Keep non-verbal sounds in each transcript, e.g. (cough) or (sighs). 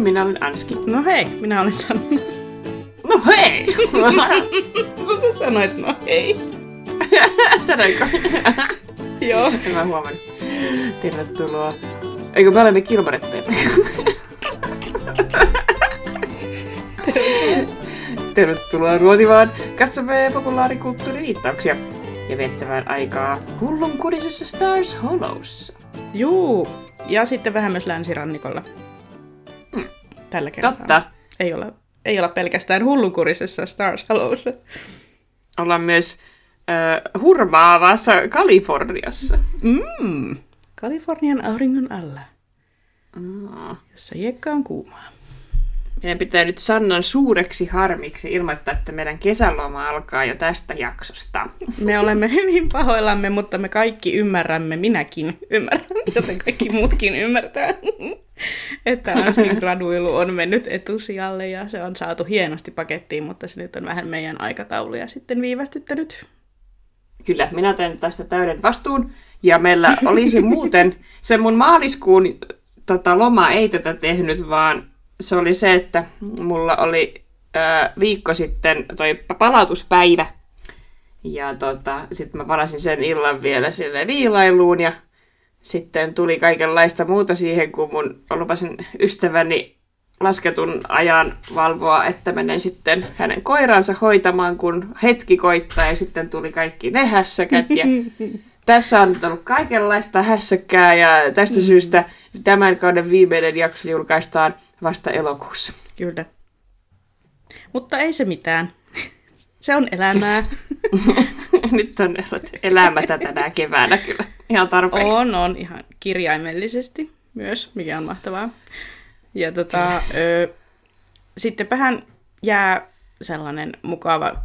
Minä olen Anski. No hei, minä olen Sanna. No hei! Kun sä sanoit no hei. Sanoinko? Joo. En mä huomannut. Tervetuloa. Eikö me olemme kilparetteja? Tervetuloa ruotivaan. Katsomme populaarikulttuuriviittauksia ja viettämään aikaa hullun kurisessa Stars Hollowssa. Juu. Ja sitten vähän myös länsirannikolla. Tällä kertaa. Totta. Ei olla, ei olla pelkästään hullunkurisessa Stars Hollowssa. Ollaan myös äh, hurmaavassa Kaliforniassa. Mm. Kalifornian auringon alla, Mm. jossa hiekka on kuumaa. Meidän pitää nyt Sannan suureksi harmiksi ilmoittaa, että meidän kesäloma alkaa jo tästä jaksosta. Me olemme hyvin (laughs) pahoillamme, mutta me kaikki ymmärrämme, minäkin ymmärrän, (laughs) joten kaikki muutkin ymmärtää, (laughs) että Anskin graduilu on mennyt etusijalle ja se on saatu hienosti pakettiin, mutta se nyt on vähän meidän aikatauluja sitten viivästyttänyt. Kyllä, minä teen tästä täyden vastuun. Ja meillä olisi muuten, se mun maaliskuun tota, loma ei tätä tehnyt, vaan se oli se, että mulla oli ää, viikko sitten toi palautuspäivä. Ja tota, sitten mä varasin sen illan vielä sille viilailuun ja sitten tuli kaikenlaista muuta siihen, kun mun lupasin ystäväni lasketun ajan valvoa, että menen sitten hänen koiransa hoitamaan, kun hetki koittaa ja sitten tuli kaikki ne hässäkät ja (laughs) tässä on nyt ollut kaikenlaista hässäkkää ja tästä syystä tämän kauden viimeinen jakso julkaistaan vasta elokuussa. Kyllä. Mutta ei se mitään. (laughs) Se on elämää. (laughs) nyt on elämätä tänä keväänä kyllä ihan tarpeeksi. On, on ihan kirjaimellisesti myös, mikä on mahtavaa. Ja tota, ö, sittenpähän jää sellainen mukava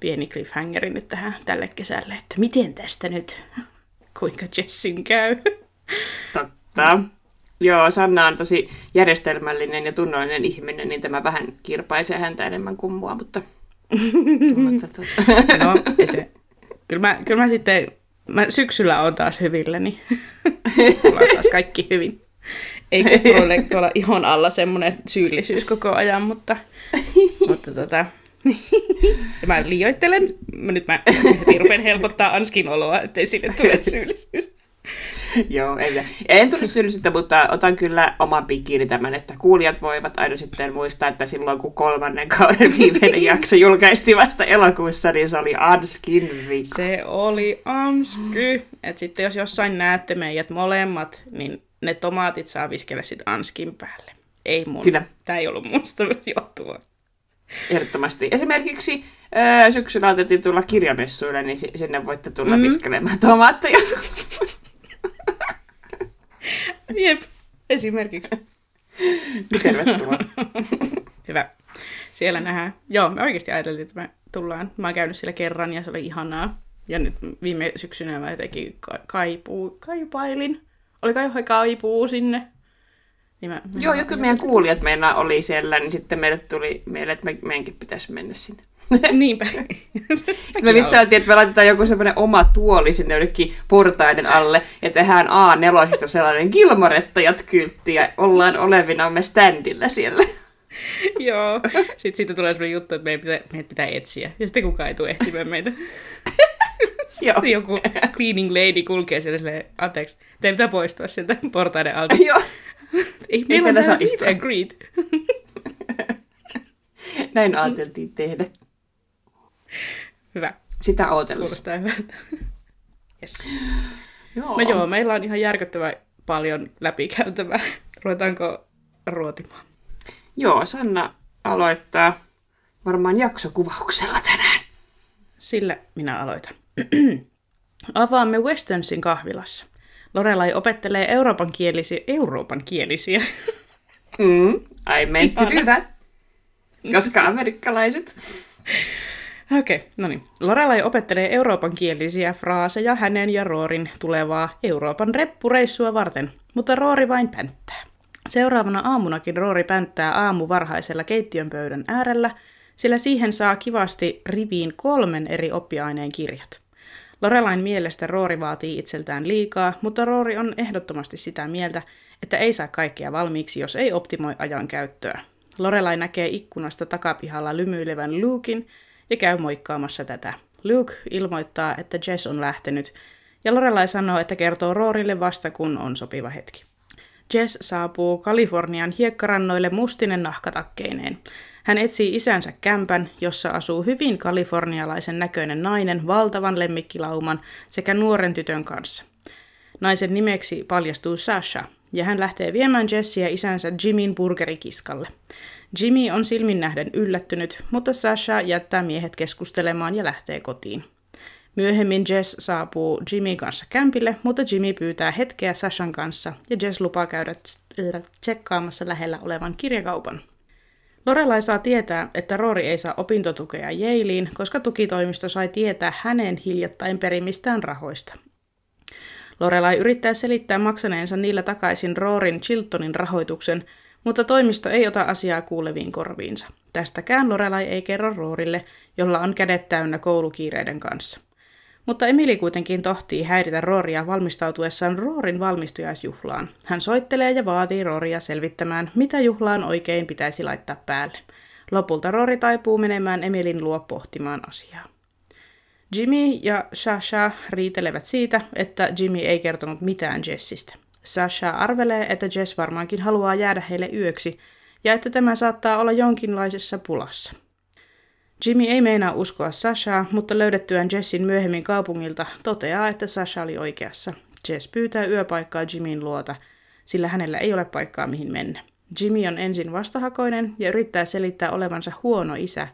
pieni cliffhangeri nyt tähän tälle kesälle, että miten tästä nyt, (laughs) kuinka Jessin käy. Totta. Joo, Sanna on tosi järjestelmällinen ja tunnollinen ihminen, niin tämä vähän kirpaisee häntä enemmän kuin mua, mutta... mutta tota. (laughs) No, ei se. Kyllä mä, kyllä mä sitten, mä syksyllä on taas hyvilläni. Mulla (laughs) on taas kaikki hyvin. Ei ole tuolla ihon alla semmoinen syyllisyys koko ajan, mutta, mutta tota, ja mä liioittelen. Mä nyt mä heti rupen helpottaa Anskin oloa, ettei sille tule syyllisyys. (laughs) Joo, Ja en tule syyllisyyttä, mutta otan kyllä oman pikiini tämän, että kuulijat voivat aina sitten muistaa, että silloin kun kolmannen kauden (laughs) viimeinen jakso julkaistiin vasta elokuussa, niin se oli Anskin vika. Se oli Ansky. Et sitten jos jossain näette meidät molemmat, niin ne tomaatit saa viskellä sitten Anskin päälle. Ei mun. Kyllä. Tämä ei ollut musta (laughs) johtuva. Ehdottomasti. Esimerkiksi öö, syksyllä otettiin tulla kirjamessuille, niin si- sinne voitte tulla mm. viskelemään tomaatteja. (laughs) Jep, esimerkiksi. Tervetuloa. (laughs) Hyvä. Siellä nähdään. Joo, me oikeasti ajateltiin, että me tullaan. Mä oon käynyt siellä kerran ja se oli ihanaa. Ja nyt viime syksynä mä jotenkin ka- kaipuu, kaipailin. Oli kai kaipuu sinne. Niin mä, mä Joo, joku meidän kuulijat meillä oli siellä, niin sitten meille tuli mieleen, että me, meidänkin pitäisi mennä sinne. (laughs) Niinpä. Sitten me vitsailtiin, että me laitetaan joku semmoinen oma tuoli sinne jonnekin portaiden alle ja tehdään A4 sellainen Gilmorettajat-kyltti ja ollaan olevinamme standilla siellä. (laughs) Joo. Sitten siitä tulee sellainen juttu, että meidän pitää, meidän pitää etsiä. Ja sitten kukaan ei tule ehtimään meitä. (laughs) Joo. Joku cleaning lady kulkee siellä silleen, anteeksi, teidän pitää poistua sieltä portaiden alta. Joo. Ei, meillä siellä on saa istua. greet. Näin ajateltiin tehdä. (laughs) Hyvä. Sitä ootellessa. Kuulostaa hyvältä. (laughs) Yes. Joo. No joo, meillä on ihan järkyttävän paljon läpikäytävää. (laughs) Ruvetaanko ruotimaan? Joo, Sanna aloittaa varmaan jaksokuvauksella tänään. Sillä minä aloitan. (clears throat) Avaamme Westernsin kahvilassa. Lorelai opettelee Euroopan kielisiä, Euroopan kielisiä. Mm, I meant to do that. Koska amerikkalaiset. Okei, okay, no niin. Lorelai opettelee euroopan kielisiä fraaseja hänen ja Roorin tulevaa Euroopan reppureissua varten, mutta Roori vain pänttää. Seuraavana aamunakin Roori pänttää aamu varhaisella keittiön pöydän äärellä, sillä siihen saa kivasti riviin kolmen eri oppiaineen kirjat. Lorelain mielestä Roori vaatii itseltään liikaa, mutta Roori on ehdottomasti sitä mieltä, että ei saa kaikkea valmiiksi, jos ei optimoi ajan käyttöä. Lorelai näkee ikkunasta takapihalla lymyilevän Lukein ja käy moikkaamassa tätä. Luke ilmoittaa, että Jess on lähtenyt, ja Lorelai sanoo, että kertoo Roorille vasta kun on sopiva hetki. Jess saapuu Kalifornian hiekkarannoille mustinen nahkatakkeineen. Hän etsii isänsä kämpän, jossa asuu hyvin kalifornialaisen näköinen nainen valtavan lemmikkilauman sekä nuoren tytön kanssa. Naisen nimeksi paljastuu Sasha, ja hän lähtee viemään Jessia isänsä Jimin burgerikiskalle. Jimmy on silmin nähden yllättynyt, mutta Sasha jättää miehet keskustelemaan ja lähtee kotiin. Myöhemmin Jess saapuu Jimin kanssa kämpille, mutta Jimmy pyytää hetkeä Sashan kanssa ja Jess lupaa käydä tsekkaamassa lähellä olevan kirjakaupan. Lorelai saa tietää, että Rory ei saa opintotukea Yalein, koska tukitoimisto sai tietää hänen hiljattain perimistään rahoista. Lorelai yrittää selittää maksaneensa niillä takaisin Roorin Chiltonin rahoituksen, mutta toimisto ei ota asiaa kuuleviin korviinsa. Tästäkään Lorelai ei kerro Roorille, jolla on kädet täynnä koulukiireiden kanssa. Mutta Emili kuitenkin tohtii häiritä Rooria valmistautuessaan Roorin valmistujaisjuhlaan. Hän soittelee ja vaatii Rooria selvittämään, mitä juhlaan oikein pitäisi laittaa päälle. Lopulta Roori taipuu menemään Emilin luo pohtimaan asiaa. Jimmy ja Sasha riitelevät siitä, että Jimmy ei kertonut mitään Jessistä. Sasha arvelee, että Jess varmaankin haluaa jäädä heille yöksi, ja että tämä saattaa olla jonkinlaisessa pulassa. Jimmy ei meinaa uskoa Sashaa, mutta löydettyään Jessin myöhemmin kaupungilta toteaa, että Sasha oli oikeassa. Jess pyytää yöpaikkaa Jimin luota, sillä hänellä ei ole paikkaa mihin mennä. Jimmy on ensin vastahakoinen ja yrittää selittää olevansa huono isä,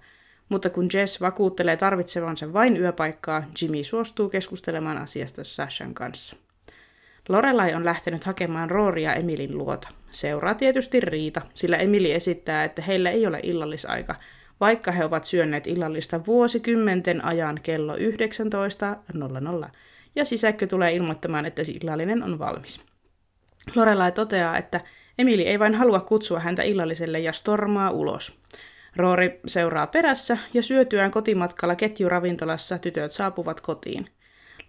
mutta kun Jess vakuuttelee tarvitsevansa vain yöpaikkaa, Jimmy suostuu keskustelemaan asiasta Sashan kanssa. Lorelai on lähtenyt hakemaan Rooria Emilin luota. Seuraa tietysti Riita, sillä Emili esittää, että heillä ei ole illallisaika, vaikka he ovat syöneet illallista vuosikymmenten ajan kello 19.00, ja sisäkkö tulee ilmoittamaan, että illallinen on valmis. Lorelai toteaa, että Emili ei vain halua kutsua häntä illalliselle ja stormaa ulos. Roori seuraa perässä ja syötyään kotimatkalla ketjuravintolassa tytöt saapuvat kotiin.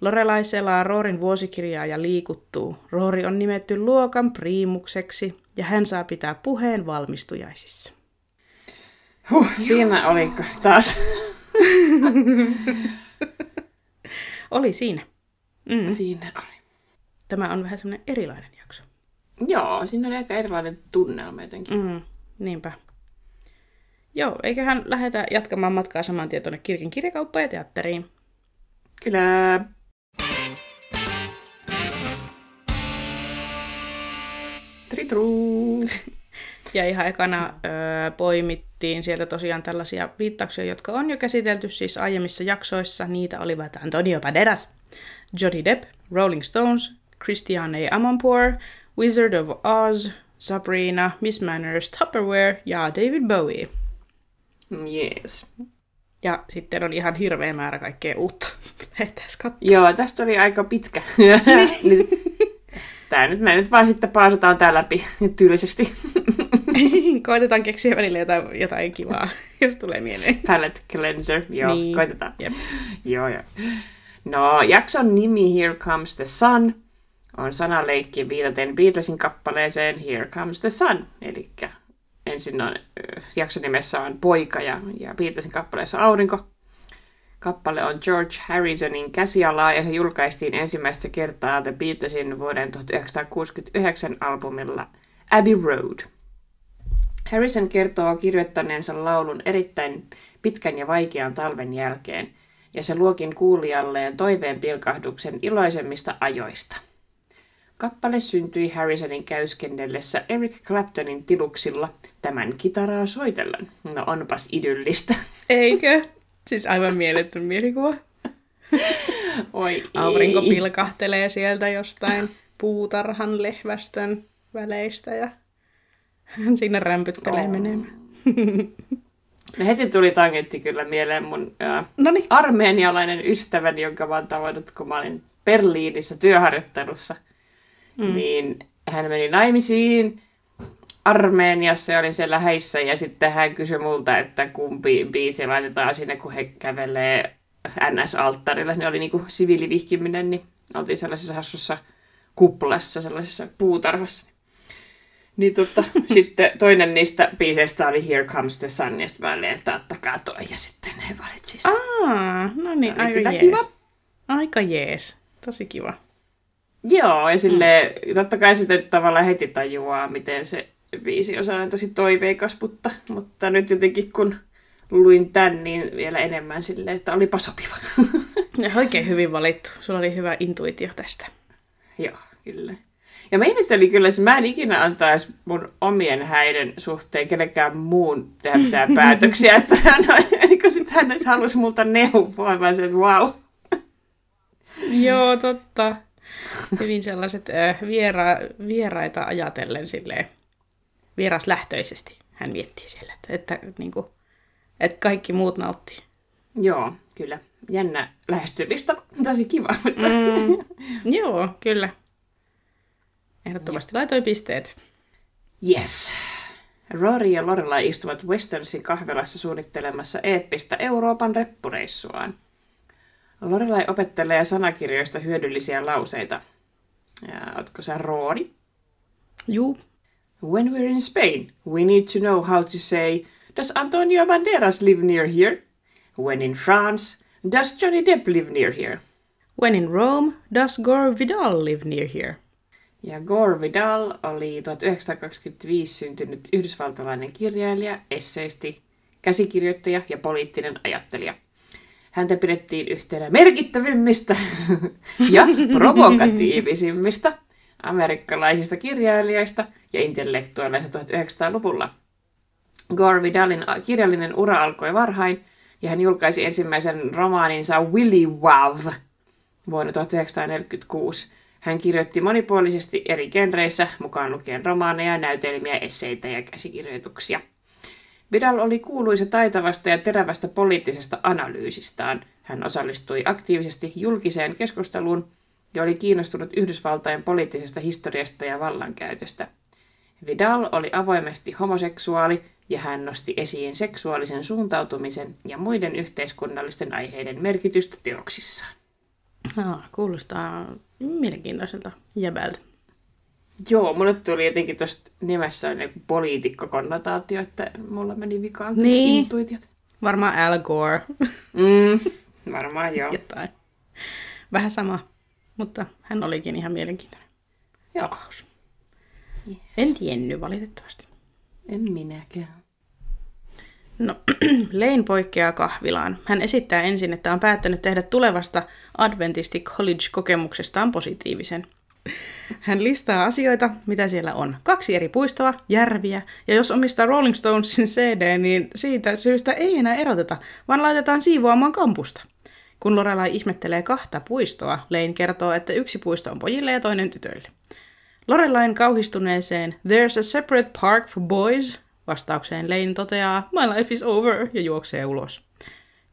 Lorelai selaa Roorin vuosikirjaa ja liikuttuu. Roori on nimetty luokan priimukseksi ja hän saa pitää puheen valmistujaisissa. Huh, siinä oli taas. (laughs) oli siinä. Mm. Siinä oli. Tämä on vähän semmoinen erilainen jakso. Joo, siinä oli aika erilainen tunnelma jotenkin. Mm, niinpä. Joo, eiköhän lähdetä jatkamaan matkaa saman tien tuonne kirkin kirjakauppaan ja teatteriin. Kyllä. Tritru. (laughs) Ja ihan ekana öö, poimittiin sieltä tosiaan tällaisia viittauksia, jotka on jo käsitelty siis aiemmissa jaksoissa. Niitä olivat Antonio Banderas, Johnny Depp, Rolling Stones, Christiane Amanpour, Wizard of Oz, Sabrina, Miss Manners, Tupperware ja David Bowie. Yes. Ja sitten on ihan hirveä määrä kaikkea uutta. (laughs) Lähdetään Joo, tästä oli aika pitkä. (laughs) Tää nyt, me nyt vaan sitten paasataan tää läpi tyylisesti. (laughs) koitetaan keksiä välillä jotain, jotain kivaa, jos tulee mieleen. Palette cleanser, joo, niin. koitetaan. Jep. joo, joo. No, jakson nimi Here Comes the Sun on sanaleikki viitaten Beatlesin kappaleeseen Here Comes the Sun, eli ensin on, jakson nimessä on poika ja, ja Beatlesin kappaleessa aurinko. Kappale on George Harrisonin käsialaa ja se julkaistiin ensimmäistä kertaa The Beatlesin vuoden 1969 albumilla Abbey Road. Harrison kertoo kirjoittaneensa laulun erittäin pitkän ja vaikean talven jälkeen, ja se luokin kuulijalleen toiveen pilkahduksen iloisemmista ajoista. Kappale syntyi Harrisonin käyskennellessä Eric Claptonin tiluksilla tämän kitaraa soitellen. No onpas idyllistä. Eikö? Siis aivan mieletön mielikuva. Oi Aurinko ei. pilkahtelee sieltä jostain puutarhan lehvästön väleistä ja sinne rämpyttelee oh. menemään. No heti tuli tangentti kyllä mieleen mun äh, armeenialainen ystäväni, jonka mä oon tavannut, kun mä olin Berliinissä työharjoittelussa. Mm. Niin hän meni naimisiin Armeeniassa ja olin siellä häissä ja sitten hän kysyi multa, että kumpi biisi laitetaan sinne, kun he kävelee NS-alttarille. Ne oli niinku siviilivihkiminen, niin oltiin sellaisessa hassussa kuplassa, sellaisessa puutarhassa. Niin tota, (laughs) sitten toinen niistä biiseistä oli Here Comes the Sun, ja sitten mä olin, että ottakaa toi, ja sitten ne valitsi sen. Aa, no niin, aika kyllä jees. kiva. Aika jees. Tosi kiva. Joo, ja sille totta kai sitten tavallaan heti tajuaa, miten se biisi on sellainen tosi toiveikas, mutta, mutta nyt jotenkin kun luin tän, niin vielä enemmän silleen, että olipa sopiva. Ja oikein hyvin valittu. Sulla oli hyvä intuitio tästä. Joo, kyllä. Ja mä ihmettelin kyllä, että mä en ikinä antaisi mun omien häiden suhteen kenellekään muun tehdä mitään (laughs) päätöksiä, että hän, niin sitten hän halusi multa neuvoa, mä sanoin, että wow. Joo, totta. (laughs) Hyvin sellaiset äh, viera, vieraita ajatellen silleen vieraslähtöisesti hän miettii siellä, että, että, niin kuin, että kaikki muut nauttii. Joo, kyllä. Jännä lähestymistä. Tosi kiva. Mutta... Mm, (laughs) joo, kyllä. Ehdottomasti laitoin pisteet. Yes. Rory ja Lorelai istuvat Westernsin kahvilassa suunnittelemassa eeppistä Euroopan reppureissuaan. Lorelai opettelee sanakirjoista hyödyllisiä lauseita. Ja ootko sä Rory? Juu. When we're in Spain, we need to know how to say, Does Antonio Banderas live near here? When in France, does Johnny Depp live near here? When in Rome, does Gore Vidal live near here? Ja Gore Vidal oli 1925 syntynyt yhdysvaltalainen kirjailija, esseisti, käsikirjoittaja ja poliittinen ajattelija. Häntä pidettiin yhtenä merkittävimmistä (laughs) ja provokatiivisimmista amerikkalaisista kirjailijoista ja intellektuaaleista 1900-luvulla. Gore Vidalin kirjallinen ura alkoi varhain ja hän julkaisi ensimmäisen romaaninsa Willy Wav vuonna 1946. Hän kirjoitti monipuolisesti eri genreissä, mukaan lukien romaaneja, näytelmiä, esseitä ja käsikirjoituksia. Vidal oli kuuluisa taitavasta ja terävästä poliittisesta analyysistaan. Hän osallistui aktiivisesti julkiseen keskusteluun ja oli kiinnostunut Yhdysvaltain poliittisesta historiasta ja vallankäytöstä. Vidal oli avoimesti homoseksuaali ja hän nosti esiin seksuaalisen suuntautumisen ja muiden yhteiskunnallisten aiheiden merkitystä teoksissaan. No, kuulostaa mielenkiintoiselta jäbältä. Joo, mulle tuli jotenkin tuosta nimessä joku poliitikkokonnotaatio, että mulla meni vikaan Niin. intuitiot. Varmaan Al Gore. Mm, varmaan joo. Jotain. Vähän sama, mutta hän olikin ihan mielenkiintoinen. joo. tapaus. Yes. En tiennyt valitettavasti. En minäkään. No, (clears throat) Lane poikkeaa kahvilaan. Hän esittää ensin, että on päättänyt tehdä tulevasta Adventisti College-kokemuksestaan positiivisen. Hän listaa asioita, mitä siellä on. Kaksi eri puistoa, järviä, ja jos omistaa Rolling Stonesin CD, niin siitä syystä ei enää eroteta, vaan laitetaan siivoamaan kampusta. Kun Lorelai ihmettelee kahta puistoa, Lane kertoo, että yksi puisto on pojille ja toinen tytöille. Lorelain kauhistuneeseen There's a separate park for boys vastaukseen Lane toteaa My life is over ja juoksee ulos.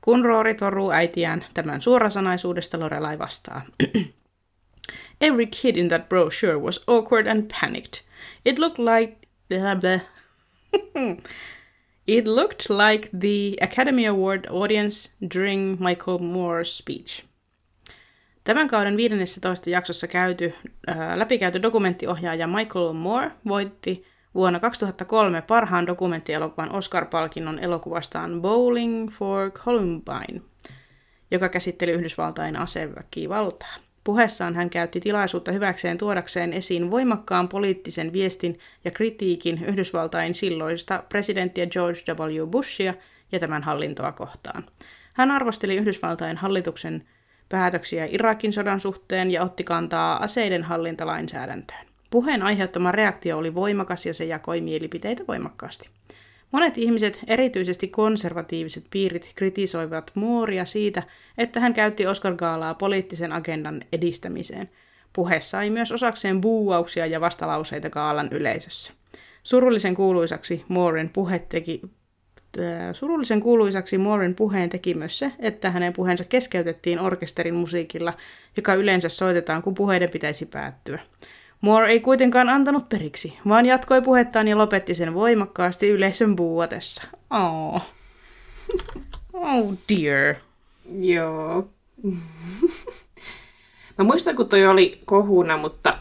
Kun Rory toruu äitiään tämän suorasanaisuudesta Lorelai vastaa. (clears throat) Every kid in that brochure was awkward and panicked. It looked like... Blah, (laughs) blah. It looked like the Academy Award audience during Michael Moore's speech. Tämän kauden 15 jaksossa käyty, ää, läpikäyty dokumenttiohjaaja Michael Moore voitti vuonna 2003 parhaan dokumenttielokuvan Oscar-palkinnon elokuvastaan Bowling for Columbine, joka käsitteli Yhdysvaltain aseväkivaltaa. Puheessaan hän käytti tilaisuutta hyväkseen tuodakseen esiin voimakkaan poliittisen viestin ja kritiikin Yhdysvaltain silloista presidenttiä George W. Bushia ja tämän hallintoa kohtaan. Hän arvosteli Yhdysvaltain hallituksen päätöksiä Irakin sodan suhteen ja otti kantaa aseiden hallintalainsäädäntöön. Puheen aiheuttama reaktio oli voimakas ja se jakoi mielipiteitä voimakkaasti. Monet ihmiset, erityisesti konservatiiviset piirit, kritisoivat Mooria siitä, että hän käytti Oscar-gaalaa poliittisen agendan edistämiseen. Puhe sai myös osakseen buuauksia ja vastalauseita gaalan yleisössä. Surullisen kuuluisaksi Mooren puhe teki, äh, surullisen kuuluisaksi Mooren puheen teki myös se, että hänen puheensa keskeytettiin orkesterin musiikilla, joka yleensä soitetaan, kun puheiden pitäisi päättyä. Moore ei kuitenkaan antanut periksi, vaan jatkoi puhettaan ja lopetti sen voimakkaasti yleisön buuatessa. Oh. oh dear. Joo. Mä muistan, kun toi oli kohuna, mutta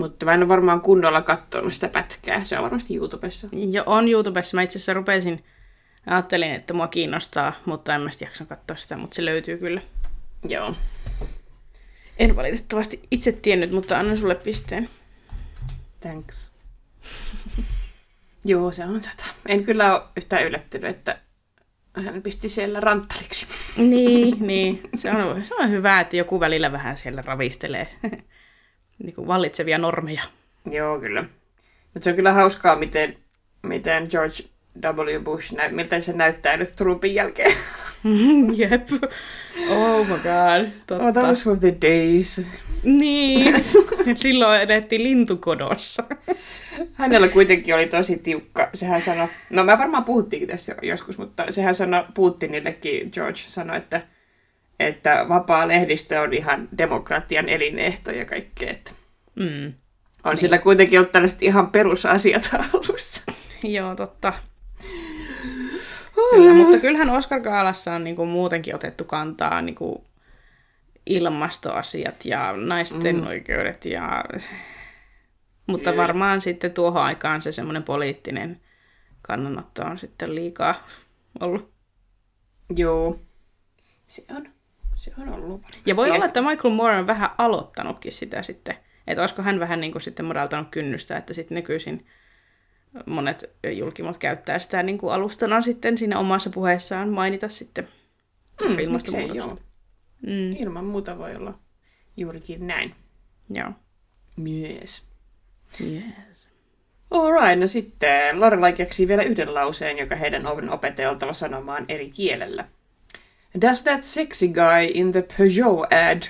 Mutta mä en ole varmaan kunnolla katsonut sitä pätkää. Se on varmasti YouTubessa. Jo, on YouTubessa. Mä itse asiassa rupesin, ajattelin, että mua kiinnostaa, mutta en mä sitten jaksanut katsoa sitä, mutta se löytyy kyllä. Joo. En valitettavasti itse tiennyt, mutta annan sulle pisteen. Thanks. (laughs) Joo, se on sata. En kyllä ole yhtään yllättynyt, että hän pisti siellä ranttaliksi. (laughs) Niin, (laughs) niin. Se on, se on hyvä, että joku välillä vähän siellä ravistelee niin kuin vallitsevia normeja. Joo, kyllä. Mutta se on kyllä hauskaa, miten, miten George W. Bush, nä- miltä se näyttää nyt Trumpin jälkeen. (laughs) Jep. Oh my god, totta. Oh, those were the days. Niin, (laughs) silloin edettiin lintukodossa. Hänellä kuitenkin oli tosi tiukka. Sehän sanoi, no mä varmaan puhuttiinkin tässä joskus, mutta sehän sanoi Putinillekin, George sanoi, että, että vapaa lehdistö on ihan demokratian elinehto ja kaikkea. Että Mm. on niin. sillä kuitenkin ollut tällaiset ihan perusasiat (laughs) alussa. Joo, totta. Kyllä, mutta kyllähän Oscar Gaalassa on niin kuin muutenkin otettu kantaa niin kuin ilmastoasiat ja naisten mm. oikeudet. Ja... Mutta Kyllä. varmaan sitten tuohon aikaan se semmoinen poliittinen kannanotto on sitten liikaa ollut. Joo, se on, se on ollut varmasti. Ja voi olla, että Michael Moore on vähän aloittanutkin sitä sitten. Että olisiko hän vähän niin kuin sitten madaltanut kynnystä, että sitten nykyisin monet julkimot käyttää sitä niin kuin alustana sitten siinä omassa puheessaan mainita sitten Mm, joo. Mm, Ilman muuta voi olla juurikin näin. joo. Myös. Yes. Alright, no sitten Lorelai keksii vielä yhden lauseen, joka heidän on opeteltava sanomaan eri kielellä. Does that sexy guy in the Peugeot ad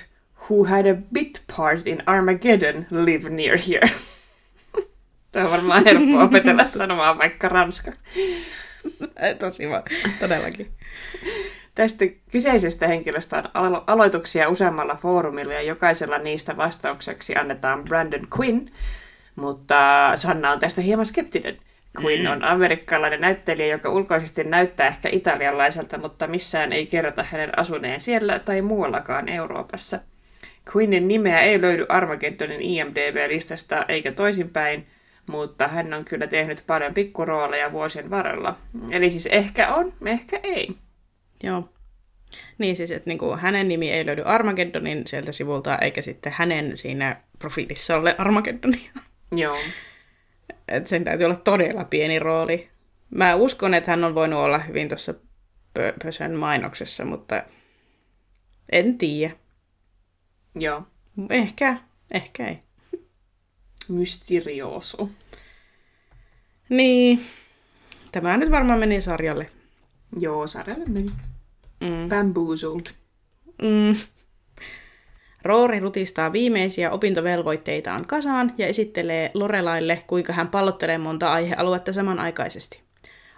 who had a bit part in Armageddon live near here? (laughs) Tämä on varmaan helppo (laughs) opetella sanomaan vaikka ranska. Tosi vaan, todellakin. Tästä kyseisestä henkilöstä on alo- aloituksia useammalla foorumilla ja jokaisella niistä vastaukseksi annetaan Brandon Quinn, mutta Sanna on tästä hieman skeptinen. Quinn on amerikkalainen näyttelijä, joka ulkoisesti näyttää ehkä italialaiselta, mutta missään ei kerrota hänen asuneen siellä tai muuallakaan Euroopassa. Quinnin nimeä ei löydy Armageddonin IMDb-listasta eikä toisinpäin, mutta hän on kyllä tehnyt paljon pikkurooleja vuosien varrella. Eli siis ehkä on, ehkä ei. Joo. Niin siis, että niinku hänen nimi ei löydy Armageddonin sieltä sivulta, eikä sitten hänen siinä profiilissa ole Armageddonia. Joo. Että sen täytyy olla todella pieni rooli. Mä uskon, että hän on voinut olla hyvin tuossa Pö- Pösön mainoksessa, mutta en tiedä. Joo. Ehkä, ehkä ei. Mysterioso. Niin, tämä nyt varmaan meni sarjalle. Joo, sarjalle meni. Mm. Bamboozled. Mm. Roori rutistaa viimeisiä opintovelvoitteitaan kasaan ja esittelee Lorelaille, kuinka hän pallottelee monta aihealuetta samanaikaisesti.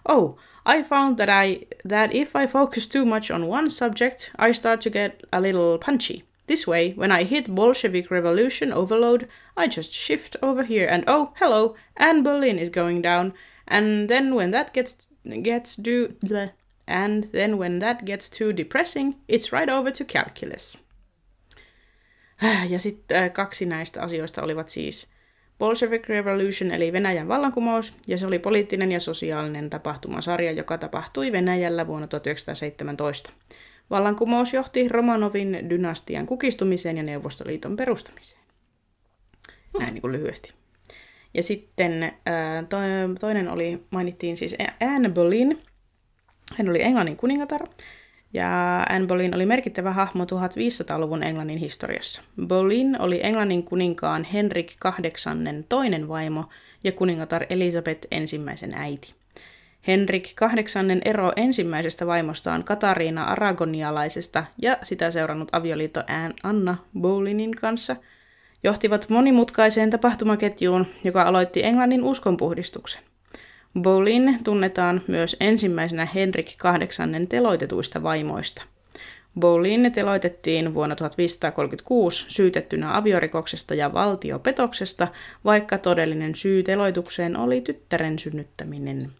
Oh, I found that, I, that if I focus too much on one subject, I start to get a little punchy. This way, when I hit Bolshevik revolution overload, I just shift over here and oh, hello, Anne Boleyn is going down. And then when that gets gets do bleh. and then when that gets too depressing, it's right over to calculus. (sighs) Ja sitten äh, kaksi näistä asioista olivat siis Bolshevik Revolution eli Venäjän vallankumous, ja se oli poliittinen ja sosiaalinen tapahtumasarja, joka tapahtui Venäjällä vuonna 1917. Vallankumous johti Romanovin dynastian kukistumiseen ja Neuvostoliiton perustamiseen. Näin niin kuin lyhyesti. Ja sitten toinen oli, mainittiin siis Anne Boleyn. Hän oli Englannin kuningatar, ja Anne Boleyn oli merkittävä hahmo 1500-luvun Englannin historiassa. Boleyn oli Englannin kuninkaan Henrik VIII toinen vaimo ja kuningatar Elisabeth ensimmäisen äiti. Henrik VIII ero ensimmäisestä vaimostaan Katariina Aragonialaisesta ja sitä seurannut avioliitto Anne Anna Boleynin kanssa johtivat monimutkaiseen tapahtumaketjuun, joka aloitti Englannin uskonpuhdistuksen. Boleyn tunnetaan myös ensimmäisenä Henrik VIII teloitetuista vaimoista. Boleyn teloitettiin vuonna 1536 syytettynä aviorikoksesta ja valtiopetoksesta, vaikka todellinen syy teloitukseen oli tyttären synnyttäminen.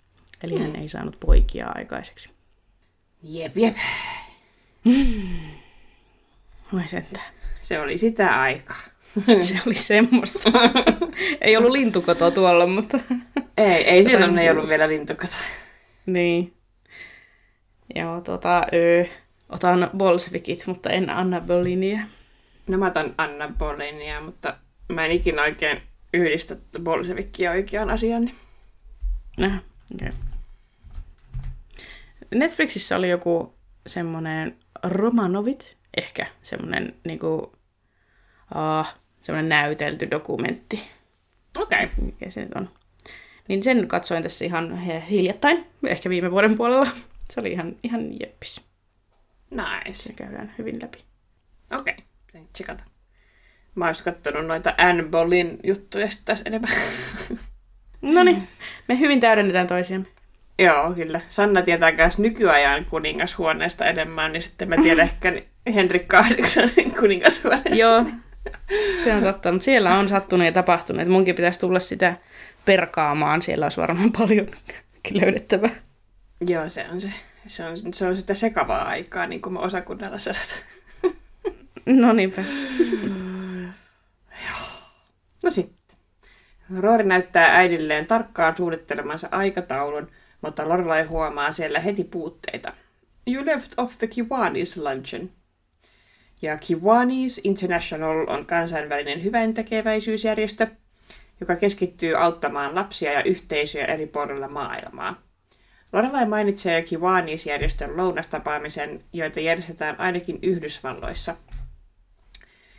Eli hän ei saanut poikia aikaiseksi. Jep, jep. Voi sentään. Se oli sitä aikaa. Se oli semmoista. ei ollut lintukotoa tuolla, mutta... Ei, ei silloin ei ollut vielä lintukata. niin. Joo, tota, öö, otan bolsvikit, mutta en Anna Bollinia. No mä otan Anna Bolenia, mutta mä en ikinä oikein yhdistä bolsevikkiä oikeaan asiaan. Niin. Äh, okay. Netflixissä oli joku semmoinen Romanovit, ehkä semmoinen niinku, ah, semmoinen näytelty dokumentti. Okei. Okay. Mikä se nyt on? Niin sen katsoin tässä ihan hiljattain, ehkä viime vuoden puolella. (laughs) Se oli ihan, ihan jeppis. Nice. Se käydään hyvin läpi. Okei. Okay. Tsekata. Mä ois kattonut noita Anne Boleyn juttuja sit tässä enemmän. (laughs) No niin, me hyvin täydennetään toisiamme. Joo, kyllä. Sanna tietää myös nykyajan kuningashuoneesta enemmän, niin sitten mä tiedän (laughs) ehkä Henrik VIII kuningashuoneesta. Joo, se on totta, mutta siellä on sattunut ja tapahtunut. että Munkin pitäisi tulla sitä perkaamaan, siellä olisi varmaan paljon (laughs) löydettävää. Joo, se on se. Se on, se on sitä sekavaa aikaa, niin kuin me osakunnalla sanotaan. (laughs) No niinpä. No sitten. Roori näyttää äidilleen tarkkaan suunnittelemansa aikataulun, mutta Lorelai huomaa siellä heti puutteita. You left off the Kiwanis luncheon. Ja Kiwanis International on kansainvälinen hyväntekeväisyysjärjestö, joka keskittyy auttamaan lapsia ja yhteisöjä eri puolilla maailmaa. Lorelai mainitsee Kiwanis-järjestön lounastapaamisen, joita järjestetään ainakin Yhdysvalloissa –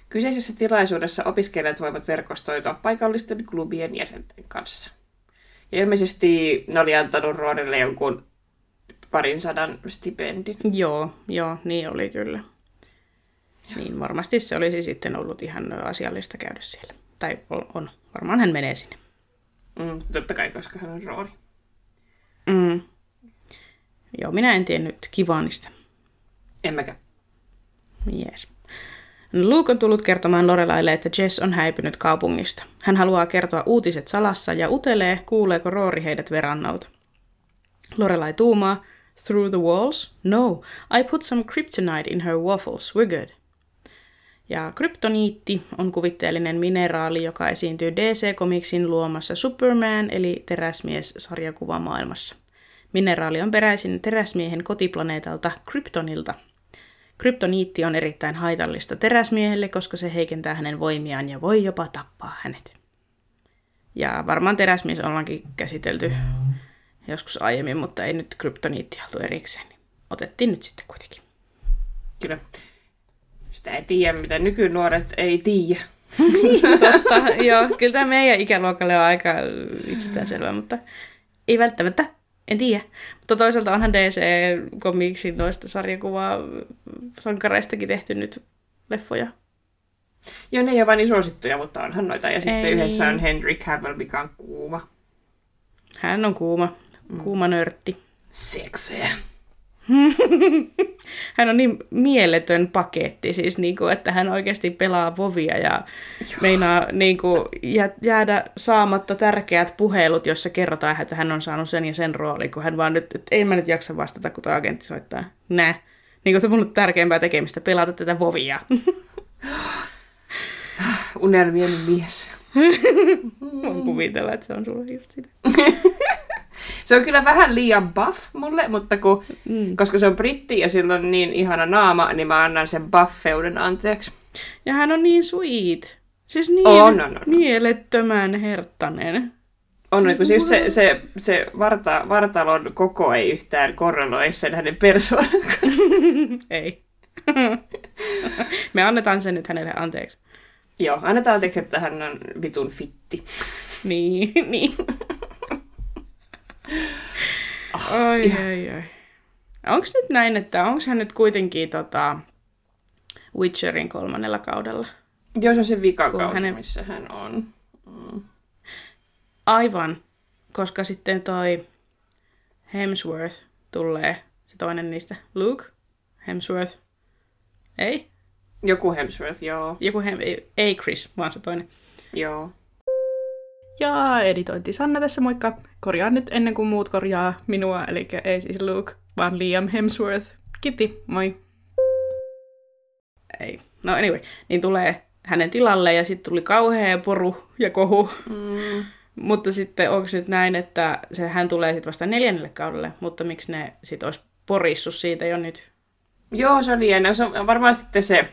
Kyseisessä tilaisuudessa opiskelijat voivat verkostoitua paikallisten klubien jäsenten kanssa. Ja ilmeisesti ne oli antanut Roorille jonkun parin sadan stipendin. Joo, joo, niin oli kyllä. Niin varmasti se olisi sitten ollut ihan asiallista käydä siellä. Tai on, on. varmaan hän menee sinne. Mm, totta kai, koska hän on Roori. Mm. Joo, minä en tiennyt Kivanista. En mäkään. Jees. Luke on tullut kertomaan Lorelaille, että Jess on häipynyt kaupungista. Hän haluaa kertoa uutiset salassa ja utelee, kuuleeko Roori heidät verannolta. Lorelai tuumaa, Through the walls? No, I put some kryptonite in her waffles, we're good. Ja kryptoniitti on kuvitteellinen mineraali, joka esiintyy DC-komiksin luomassa Superman eli teräsmies-sarjakuvamaailmassa. Mineraali on peräisin teräsmiehen kotiplaneetalta Kryptonilta – Kryptoniitti on erittäin haitallista teräsmiehelle, koska se heikentää hänen voimiaan ja voi jopa tappaa hänet. Ja varmaan teräsmies ollaankin käsitelty joskus aiemmin, mutta ei nyt kryptoniittia oltu erikseen. Niin otettiin nyt sitten kuitenkin. Kyllä. Sitä ei tiedä, mitä nykynuoret ei tiedä. (laughs) Totta, joo. Kyllä tämä meidän ikäluokalle on aika itsestäänselvä, mutta ei välttämättä. En tiedä. Mutta toisaalta onhan DC-komiksin noista sarjakuvaa sankareistakin tehty nyt leffoja. Joo, ne ei ole vain niin suosittuja, mutta onhan noita. Ja sitten Ei. yhdessä on Henry Cavill, mikä on kuuma. Hän on kuuma, kuuma nörtti. Seksiä. (laughs) Hän on niin mieletön paketti, siis niin kuin, että hän oikeasti pelaa vovia ja Joo. meinaa niin kuin, jä- jäädä saamatta tärkeät puhelut, jossa kerrotaan, että hän on saanut sen ja sen roolin, kun hän vaan nyt, että ei mä nyt jaksa vastata, kun agentti soittaa. Nä. Niin kuin se on mulle tärkeämpää tekemistä, pelata tätä vovia. (laughs) Unelmien mies. (laughs) Voin kuvitella, että se on sulle just sitä. Se on kyllä vähän liian buff mulle, mutta kun, mm. koska se on britti ja sillä on niin ihana naama, niin mä annan sen buffeuden anteeksi. Ja hän on niin sweet. Siis niin On, on, on. mielettömän herttainen. On, niin kun siis se, se, se varta, vartalon koko ei yhtään korreloi sen hänen persoonan. (laughs) Ei. Me annetaan sen nyt hänelle anteeksi. Joo, annetaan anteeksi, että hän on vitun fitti. Niin, (laughs) niin. Oi, oi, oi. Onko nyt näin, että onko hän nyt kuitenkin tota, Witcherin kolmannella kaudella? Joo, se on se vikakausi, hänen- missä hän on. Aivan, koska sitten toi Hemsworth tulee, se toinen niistä. Luke? Hemsworth? Ei? Joku Hemsworth, joo. Joku Hem... ei- Ei Chris, vaan se toinen. Joo. Ja editointi Sanna tässä, moikka. Korjaan nyt ennen kuin muut korjaa minua, eli ei siis Luke, vaan Liam Hemsworth. Kiitti, moi. Ei. No anyway, niin tulee hänen tilalle ja sitten tuli kauhea poru ja kohu. Mm. mutta sitten onko nyt näin, että se, hän tulee sitten vasta neljännelle kaudelle, mutta miksi ne sitten olisi porissut siitä jo nyt? Joo, se oli jännä. Se on varmaan sitten se,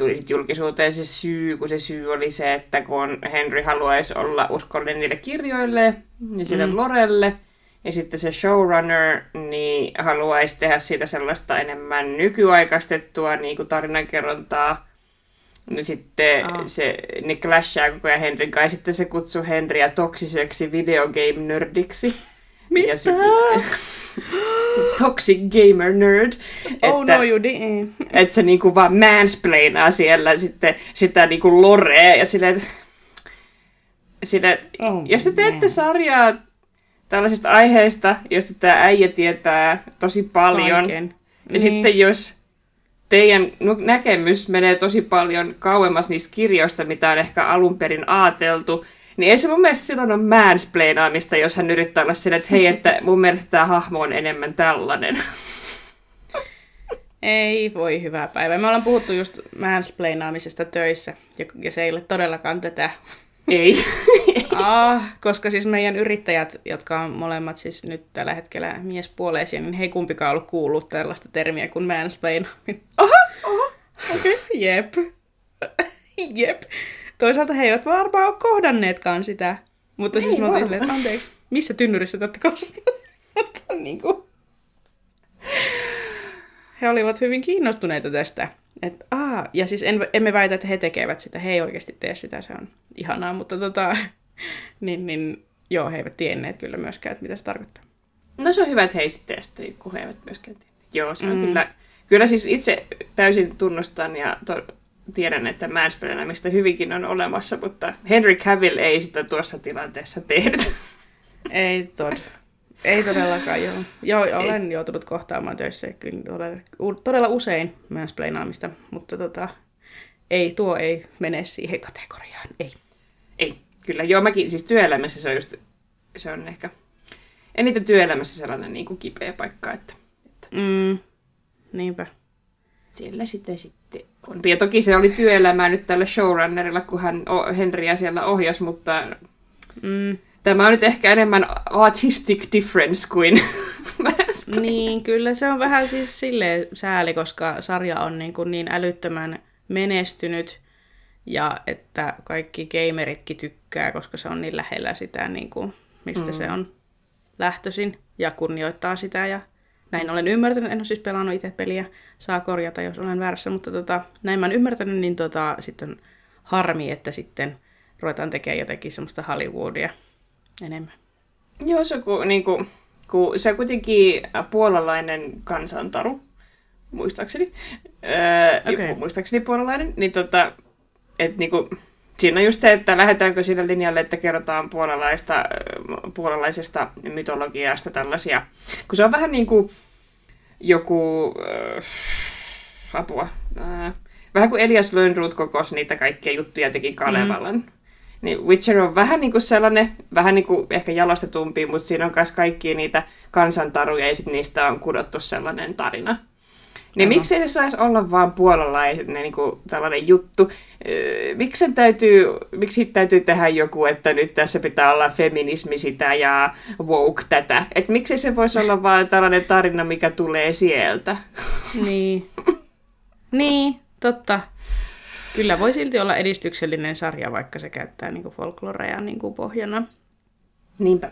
tuli sitten julkisuuteen se syy, kun se syy oli se, että kun Henry haluaisi olla uskollinen niille kirjoille ja sille mm. Lorelle, ja sitten se showrunner niin haluaisi tehdä siitä sellaista enemmän nykyaikaistettua niin kuin tarinankerrontaa. Niin sitten oh. se, ne clashaa koko ajan Henryn kanssa. Ja sitten se kutsui Henryä toksiseksi videogame-nördiksi. Mitä? Ja sit, (gasps) toxic gamer nerd. Oh että, no you. Että se niinku vaan mansplainaa siellä sitten sitä niinku lorea ja silleen, että sille, oh, jos te teette man. sarjaa tällaisista aiheista, joista tämä äijä tietää tosi paljon, Kaiken. ja niin. sitten jos teidän näkemys menee tosi paljon kauemmas niistä kirjoista, mitä on ehkä alun perin ajateltu, niin ei se mun mielestä silloin ole mansplainaamista, jos hän yrittää olla sille, että hei, että mun mielestä tämä hahmo on enemmän tällainen. Ei voi hyvää päivää. Me ollaan puhuttu just mansplainaamisesta töissä, ja se ei ole todellakaan tätä. Ei. ah, koska siis meidän yrittäjät, jotka on molemmat siis nyt tällä hetkellä miespuoleisia, niin he ei kumpikaan ollut kuullut tällaista termiä kuin mansplainaaminen. Oho, oho. Okei, (laughs) okay. jep. jep. Toisaalta he eivät varmaan ole kohdanneetkaan sitä. Mutta ei siis me oltiin silleen, että anteeksi, missä tynnyrissä te olette kasvaneet? (laughs) niin kuin. He olivat hyvin kiinnostuneita tästä. Et, aa, ja siis en, emme väitä, että he tekevät sitä. He ei oikeasti tee sitä, se on ihanaa. Mutta tota, (laughs) niin, niin joo, he eivät tienneet kyllä myöskään, että mitä se tarkoittaa. No se on hyvä, että he sitten, kun he eivät myöskään tienneet. Joo, se on mm. kyllä, kyllä siis itse täysin tunnustan ja to, tiedän, että mansplainamista hyvinkin on olemassa, mutta Henry Cavill ei sitä tuossa tilanteessa tehnyt. (laughs) Ei tod. Ei todellakaan, joo. Joo, olen ei. joutunut kohtaamaan töissä kyllä todella usein mansplainaamista, mutta tota, ei, tuo ei mene siihen kategoriaan, ei. Ei, kyllä. Joo, mäkin, siis työelämässä se on just, se on ehkä eniten työelämässä sellainen niin kuin kipeä paikka, että... että mm, niinpä. Siellä sitten, sitten on. Ja toki se oli työelämää nyt tällä showrunnerilla, kun hän Henriä siellä ohjasi, mutta mm. tämä on nyt ehkä enemmän artistic difference kuin (laughs) Niin, kyllä se on vähän siis silleen sääli, koska sarja on niin, kuin niin älyttömän menestynyt ja että kaikki gameritkin tykkää, koska se on niin lähellä sitä, niin kuin, mistä mm. se on lähtöisin ja kunnioittaa sitä ja näin olen ymmärtänyt, en ole siis pelannut itse peliä, saa korjata, jos olen väärässä, mutta tota, näin mä olen ymmärtänyt, niin tota, sitten harmi, että sitten ruvetaan tekemään jotenkin semmoista Hollywoodia enemmän. Joo, se, ku, niin kuin, ku, se on kuitenkin puolalainen kansantaru, muistaakseni. Öö, okay. muistaakseni puolalainen, niin tota, et, niin siinä on just se, että lähdetäänkö sille linjalle, että kerrotaan puolalaista, puolalaisesta mytologiasta tällaisia. Kun se on vähän niin kuin joku... Äh, apua. Äh, vähän kuin Elias Lönnruut kokosi niitä kaikkia juttuja teki Kalevalan. Mm. Niin Witcher on vähän niin kuin sellainen, vähän niin kuin ehkä jalostetumpi, mutta siinä on myös kaikkia niitä kansantaruja ja sitten niistä on kudottu sellainen tarina. Niin Aha. miksi se saisi olla vaan puolalainen niin kuin tällainen juttu? Miksi, täytyy, miksi täytyy tehdä joku, että nyt tässä pitää olla feminismi sitä ja woke tätä? Et miksi se voisi olla vaan tällainen tarina, mikä tulee sieltä? (laughs) Niin. niin, totta. Kyllä voi silti olla edistyksellinen sarja, vaikka se käyttää niin folklorea niin pohjana. Niinpä.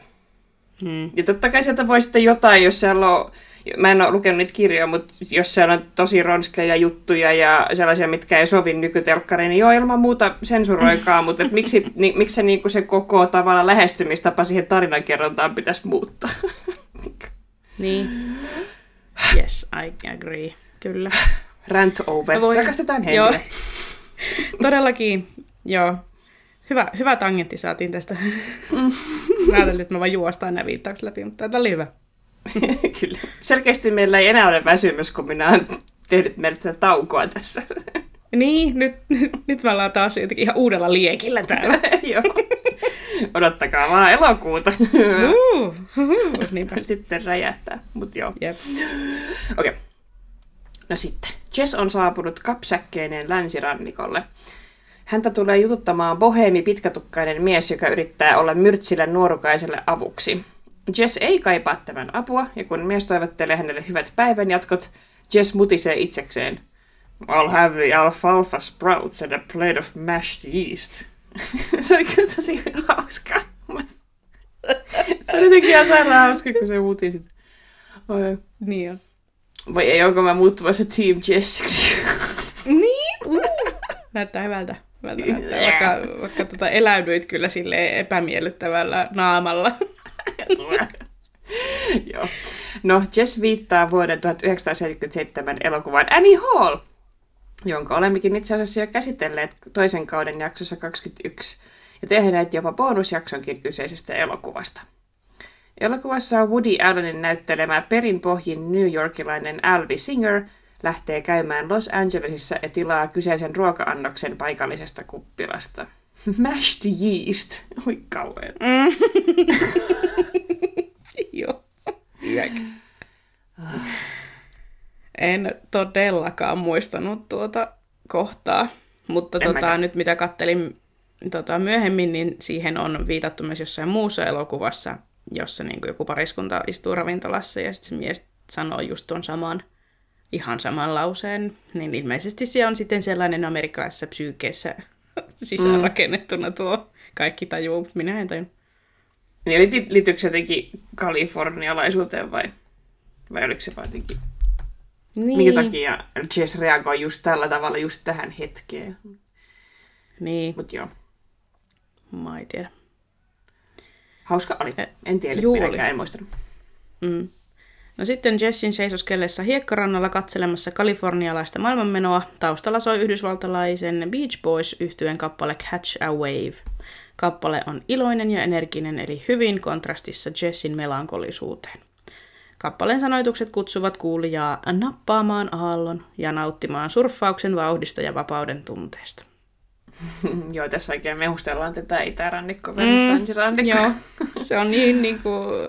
Hmm. Ja totta kai sieltä voi sitten jotain, jos siellä on mä en ole lukenut niitä kirjoja, mutta jos siellä on tosi ronskeja juttuja ja sellaisia, mitkä ei sovi nykytelkkariin, niin joo, ilman muuta sensuroikaa, mutta et miksi, ni, miksi se, niin se koko tavalla lähestymistapa siihen tarinankerrontaan pitäisi muuttaa? (laughs) niin. Yes, I agree. Kyllä. Rant over. Voi... Rakastetaan henkeä. Joo. (laughs) Todellakin, joo. Hyvä, hyvä tangentti saatiin tästä. (laughs) Mä ajattelin, että mä vaan juostaan nämä viittaukset läpi, mutta tämä oli hyvä. (laughs) Kyllä. Selkeästi meillä ei enää ole väsymys, kun minä olen tehnyt meille taukoa tässä. (laughs) Niin, nyt, nyt, nyt me ollaan taas jotenkin ihan uudella liekillä täällä. (laughs) Joo. Odottakaa vaan elokuuta. uh, uh, Sitten räjähtää, mutta joo. Yep. Okei. Okay. No sitten. Jess on saapunut kapsäkkeineen länsirannikolle. Häntä tulee jututtamaan boheemi pitkätukkainen mies, joka yrittää olla myrtsille nuorukaiselle avuksi. Jess ei kaipaa tämän apua, ja kun mies toivottelee hänelle hyvät päivänjatkot, Jess mutisee itsekseen. I'll have the alfalfa sprouts and a plate of mashed yeast. (laughs) se oli kyllä tosi hauska. se oli jotenkin ihan sairaan hauska, kun se mutisit. Oi. Niin on. Vai ei, onko mä muuttumassa Team Jessiksi? niin? Uh. Näyttää hyvältä. näyttää. Vaikka, vaikka tota eläydyit kyllä sille epämiellyttävällä naamalla. (laughs) Joo. No, Jess viittaa vuoden 1977 elokuvan Annie Hall, jonka olemmekin itse asiassa jo käsitelleet toisen kauden jaksossa 21 ja tehneet jopa bonusjaksonkin kyseisestä elokuvasta. Elokuvassa Woody Allenin näyttelemä perinpohjin New Yorkilainen Alvi Singer lähtee käymään Los Angelesissa ja tilaa kyseisen ruoka-annoksen paikallisesta kuppilasta. (laughs) Mashed yeast. Oi kauhean. Mm. (laughs) Joo. En todellakaan muistanut tuota kohtaa, mutta tota, nyt mitä kattelin tota, myöhemmin, niin siihen on viitattu myös jossain muussa elokuvassa, jossa niin kuin joku pariskunta istuu ravintolassa ja sitten se mies sanoo just tuon saman, ihan saman lauseen. Niin ilmeisesti se on sitten sellainen amerikkalaisessa psyykeessä (laughs) sisäänrakennettuna tuo kaikki tajuu, mutta minä en tajun. Niin, liittyykö se jotenkin kalifornialaisuuteen vai, vai oliko se jotenkin... Niin. Minkä takia Jess reagoi just tällä tavalla just tähän hetkeen? Niin. Mut joo. Mä en tiedä. Hauska oli. En tiedä, Juu, minäkään en muistanut. Mm. No sitten Jessin seisoskellessa hiekkarannalla katselemassa kalifornialaista maailmanmenoa taustalla soi yhdysvaltalaisen Beach Boys yhtyen kappale Catch a Wave. Kappale on iloinen ja energinen eli hyvin kontrastissa Jessin melankolisuuteen. Kappaleen sanoitukset kutsuvat kuulijaa nappaamaan aallon ja nauttimaan surffauksen vauhdista ja vapauden tunteesta. (laughs) joo, tässä oikein mehustellaan tätä itärannikko versus mm. Joo, se on niin, niin kuin,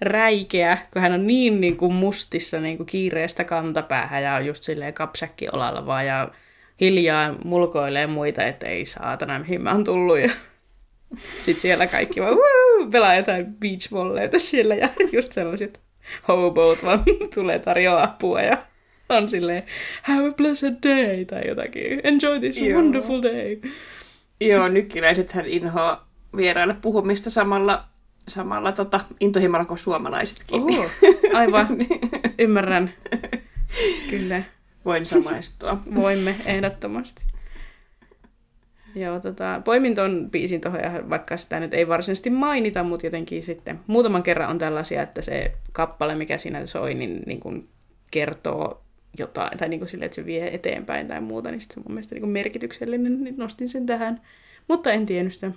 räikeä, kun hän on niin, niin kuin mustissa niin kuin kiireestä kantapäähän ja on just silleen kapsäkki olalla vaan ja hiljaa mulkoilee muita, että ei saatana, mihin mä oon tullut. Ja sitten siellä kaikki vaan pelaa jotain beach volleita siellä ja just sellaiset hobot vaan (laughs) tulee tarjoaa apua ja on silleen, have a blessed day, tai jotakin, enjoy this Joo. wonderful day. Joo, hän inhoa vieraille puhumista samalla, samalla tota, intohimolla kuin suomalaisetkin. Oho, aivan, (laughs) ymmärrän. Kyllä. Voin samaistua. Voimme, ehdottomasti. Joo, tota, poimin ton biisin tuohon, ja vaikka sitä nyt ei varsinaisesti mainita, mutta jotenkin sitten muutaman kerran on tällaisia, että se kappale, mikä siinä soi, niin, niin kuin kertoo jotain, tai niin kuin sille, että se vie eteenpäin tai muuta, niin se on mun mielestä niin kuin merkityksellinen, niin nostin sen tähän. Mutta en tiennyt sitä.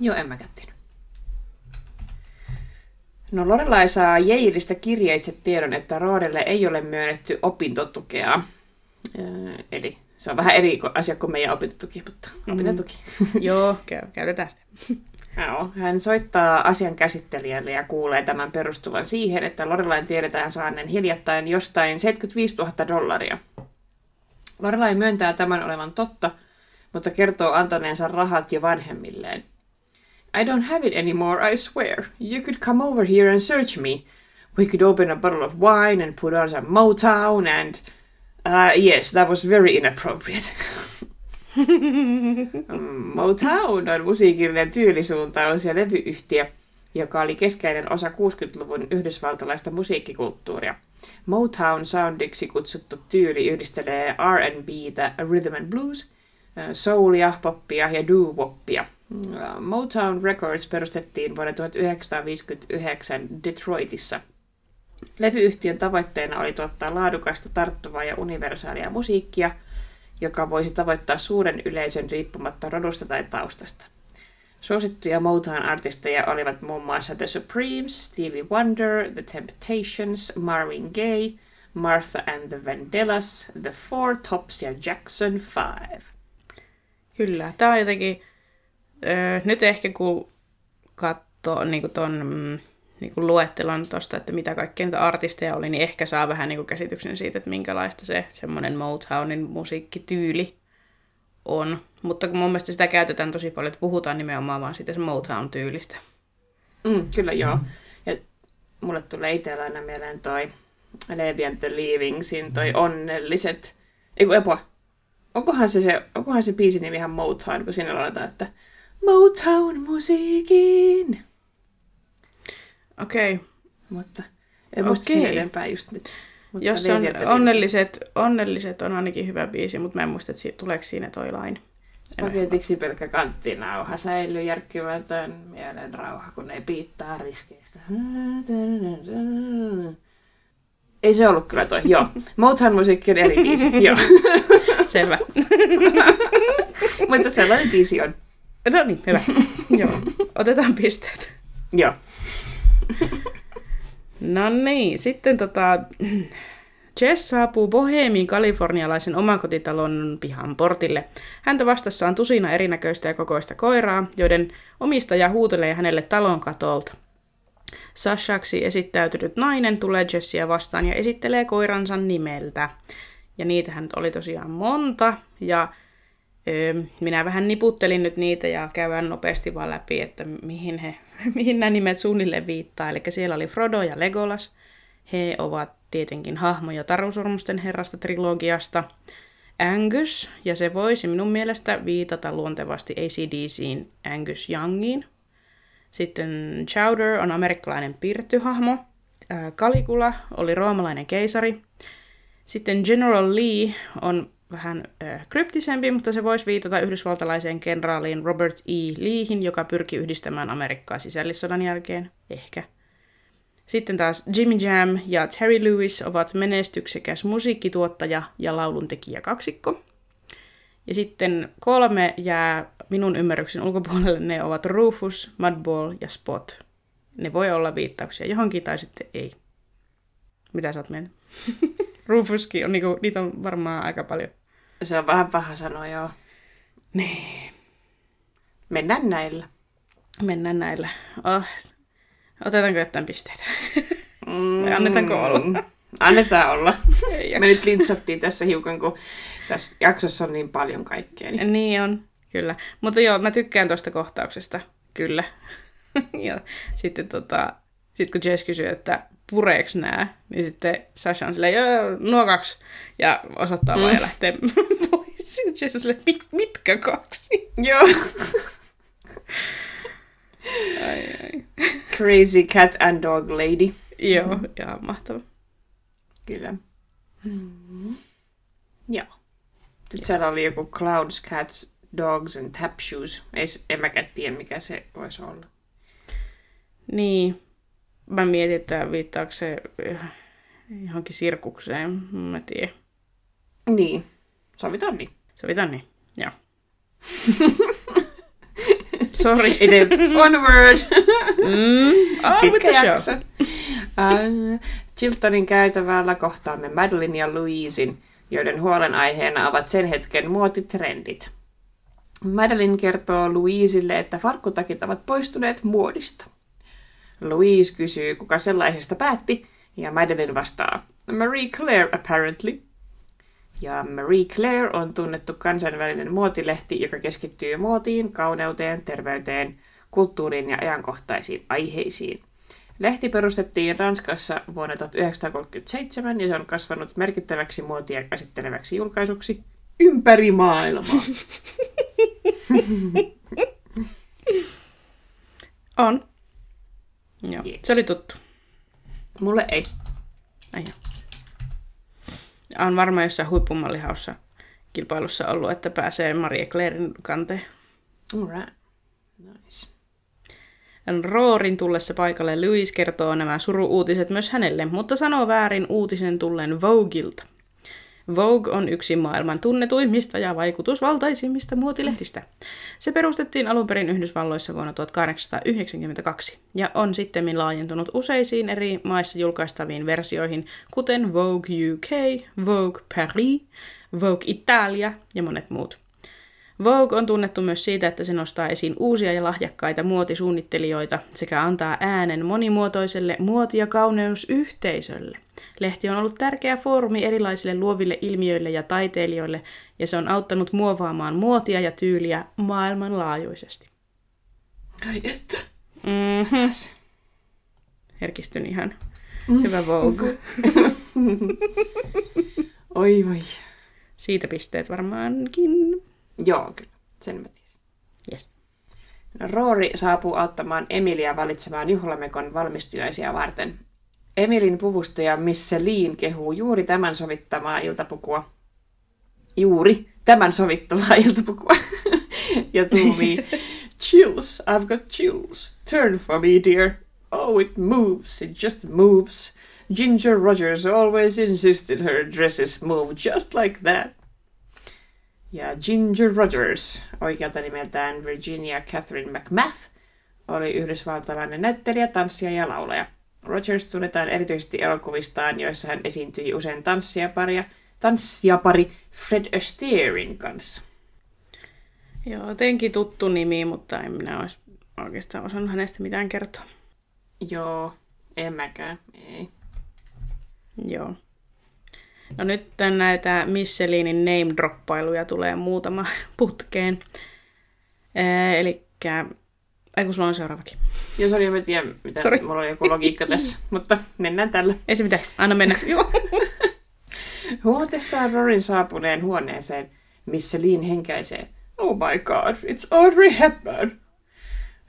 Joo, en mäkään tiennyt. No Lorelai saa Yaleista kirjeitse tiedon, että Roodelle ei ole myönnetty opintotukea. Eli se on vähän eri asia kuin meidän opintotuki, mutta mm. opintotuki. (laughs) Joo, käytetään sitä. (laughs) Joo, hän soittaa asian käsittelijälle ja kuulee tämän perustuvan siihen, että Lorelain tiedetään saannen hiljattain jostain 75 000 dollaria. Lorelai myöntää tämän olevan totta, mutta kertoo antaneensa rahat jo vanhemmilleen. I don't have it anymore, I swear. You could come over here and search me. We could open a bottle of wine and put on some Motown and... Uh, yes, that was very inappropriate. (laughs) Motown on musiikillinen tyylisuuntaus ja levyyhtiö, joka oli keskeinen osa 60-luvun yhdysvaltalaista musiikkikulttuuria. Motown soundiksi kutsuttu tyyli yhdistelee R&Btä, rhythm and blues, soulia, poppia ja doo-woppia. Motown Records perustettiin vuonna 1959 Detroitissa. Levyyhtiön tavoitteena oli tuottaa laadukasta, tarttuvaa ja universaalia musiikkia – joka voisi tavoittaa suuren yleisön riippumatta rodusta tai taustasta. Suosittuja Motown-artisteja olivat muun muassa The Supremes, Stevie Wonder, The Temptations, Marvin Gaye, Martha and the Vandellas, The Four Tops ja Jackson 5. Kyllä, tämä on jotenkin... Öö, nyt ehkä kun katsoo niin ton mm, niin kuin luettelon tuosta, että mitä kaikkea niitä artisteja oli, niin ehkä saa vähän niin kuin käsityksen siitä, että minkälaista se semmoinen Motownin musiikkityyli on. Mutta mun mielestä sitä käytetään tosi paljon, että puhutaan nimenomaan vaan siitä Motown-tyylistä. Mm, kyllä joo. Ja mulle tulee itsellä aina mieleen toi Levi and the Leavingsin toi onnelliset... Eiku, epua. Onkohan se, se, onkohan se biisin nimi ihan Motown, kun siinä lauletaan, että Motown-musiikin. Okei. Okay. Mutta en muista Okei. sen enempää just nyt. Mutta Jos on onnelliset, onnelliset on ainakin hyvä biisi, mutta mä en muista, että tuleeko siinä toi laini. Spagetiksi pelkkä kanttinauha säilyy järkkymätön mielen rauha, kun ei piittaa riskeistä. Ei se ollut kyllä toi, joo. (laughs) Motown-musiikki on eri biisi, (laughs) joo. (laughs) Selvä. Mutta sellainen biisi on. No niin, hyvä. Joo. Otetaan pisteet. Joo. No niin, sitten tota, Jess saapuu Bohemin kalifornialaisen omakotitalon pihan portille. Häntä vastassa on tusina erinäköistä ja kokoista koiraa, joiden omistaja huutelee hänelle talon katolta. Sashaksi esittäytynyt nainen tulee Jessia vastaan ja esittelee koiransa nimeltä. Ja niitähän oli tosiaan monta, ja ö, minä vähän niputtelin nyt niitä ja käydään nopeasti vaan läpi, että mihin, he, (laughs) mihin nämä nimet suunnilleen viittaa. Eli siellä oli Frodo ja Legolas. He ovat tietenkin hahmoja Tarusormusten herrasta trilogiasta. Angus, ja se voisi minun mielestä viitata luontevasti ACDCin Angus Youngiin. Sitten Chowder on amerikkalainen pirttyhahmo. Ää, Caligula oli roomalainen keisari. Sitten General Lee on vähän äh, kryptisempi, mutta se voisi viitata yhdysvaltalaiseen kenraaliin Robert E. Leehin, joka pyrki yhdistämään Amerikkaa sisällissodan jälkeen. Ehkä. Sitten taas Jimmy Jam ja Terry Lewis ovat menestyksekäs musiikkituottaja ja lauluntekijä kaksikko. Ja sitten kolme jää minun ymmärryksen ulkopuolelle, ne ovat Rufus, Mudball ja Spot. Ne voi olla viittauksia johonkin tai sitten ei. Mitä sä oot mieltä? (laughs) Rufuskin on, niinku, niitä on varmaan aika paljon. Se on vähän paha sanoa, joo. Niin, Mennään näillä. mennään näillä. Oh. Otetaanko jotain pisteitä? Mm, Vai annetaanko olla? Annetaan olla. Me nyt lintsattiin tässä hiukan, kun tässä jaksossa on niin paljon kaikkea. Niin... Niin on, kyllä. Mutta joo, mä tykkään tuosta kohtauksesta, kyllä. (laughs) ja sitten tota, sit kun Jess kysyy, että pureeks nää, niin sitten Sasha on silleen, joo, nuo kaksi. Ja osoittaa mm. vaan ja lähtee (laughs) pois. Jess on silleen, Mit, mitkä kaksi? Joo. (laughs) Ai, ai. Crazy cat and dog lady. Joo, ihan mahtava. Kyllä. Mm. Joo. Sitten siellä oli joku clouds, cats, dogs and tap shoes. Ei, en mäkään tiedä, mikä se voisi olla. Niin, mä mietin, että viittaako se johonkin sirkukseen, mä tiedän. Niin. Sovitaan niin. Sovitaan niin, joo. (laughs) Sorry. Ite, onward! Mm, ah, with Pitkä jakso. Uh, Chiltonin käytävällä kohtaamme Madeline ja Louisin, joiden huolenaiheena ovat sen hetken muotitrendit. Madeline kertoo Louisille, että farkkutakit ovat poistuneet muodista. Louise kysyy, kuka sellaisesta päätti, ja Madeline vastaa, Marie Claire apparently. Ja Marie Claire on tunnettu kansainvälinen muotilehti, joka keskittyy muotiin, kauneuteen, terveyteen, kulttuuriin ja ajankohtaisiin aiheisiin. Lehti perustettiin Ranskassa vuonna 1937 ja se on kasvanut merkittäväksi muotia käsitteleväksi julkaisuksi ympäri maailmaa. (laughs) On. Joo, Yes. se oli tuttu. Mulle ei. Ai joo. On varmaan jossain huippumallihaussa kilpailussa ollut, että pääsee Marie Clairen kanteen. Alright. Nice. Roorin tullessa paikalle Louis kertoo nämä suru-uutiset myös hänelle, mutta sanoo väärin uutisen tulleen Vogueilta. Vogue on yksi maailman tunnetuimmista ja vaikutusvaltaisimmista muotilehdistä. Se perustettiin alun perin Yhdysvalloissa vuonna 1892 ja on sitten laajentunut useisiin eri maissa julkaistaviin versioihin, kuten Vogue UK, Vogue Paris, Vogue Italia ja monet muut. Vogue on tunnettu myös siitä, että se nostaa esiin uusia ja lahjakkaita muotisuunnittelijoita sekä antaa äänen monimuotoiselle muoti- ja kauneusyhteisölle. Lehti on ollut tärkeä foorumi erilaisille luoville ilmiöille ja taiteilijoille, ja se on auttanut muovaamaan muotia ja tyyliä maailmanlaajuisesti. Ai että. Mm-hmm. Herkistyn ihan. Hyvä Vogue. (laughs) Oi voi. Siitä pisteet varmaankin. Joo, kyllä. Sen mä tiesin. Yes. Roori saapuu auttamaan Emilia valitsemaan juhlamekon valmistujaisia varten. Emilin puvustaja Missä Liin kehuu juuri tämän sovittamaa iltapukua. Juuri tämän sovittamaa (laughs) iltapukua. ja tuumii, chills, I've got chills. Turn for me, dear. Oh, it moves, it just moves. Ginger Rogers always insisted her dresses move just like that. Ja Ginger Rogers, oikealta nimeltään Virginia Catherine McMath, oli yhdysvaltalainen näyttelijä, tanssija ja laulaja. Rogers tunnetaan erityisesti elokuvistaan, joissa hän esiintyi usein tanssijaparia, tanssijapari Fred Astairein kanssa. Joo, jotenkin tuttu nimi, mutta en minä olisi oikeastaan osannut hänestä mitään kertoa. Joo, en mäkään, ei. Joo. No nyt näitä Michelinin name-droppailuja tulee muutama putkeen. Eli Ai kun sulla on seuraavakin. Joo, sori, mä tiedän, mitä Sorry. mulla on joku logiikka tässä, (laughs) mutta mennään tällä. Ei se mitään, anna mennä. (laughs) Huomatessaan Rorin saapuneen huoneeseen, missä Lean henkäisee. Oh my god, it's Audrey Hepburn.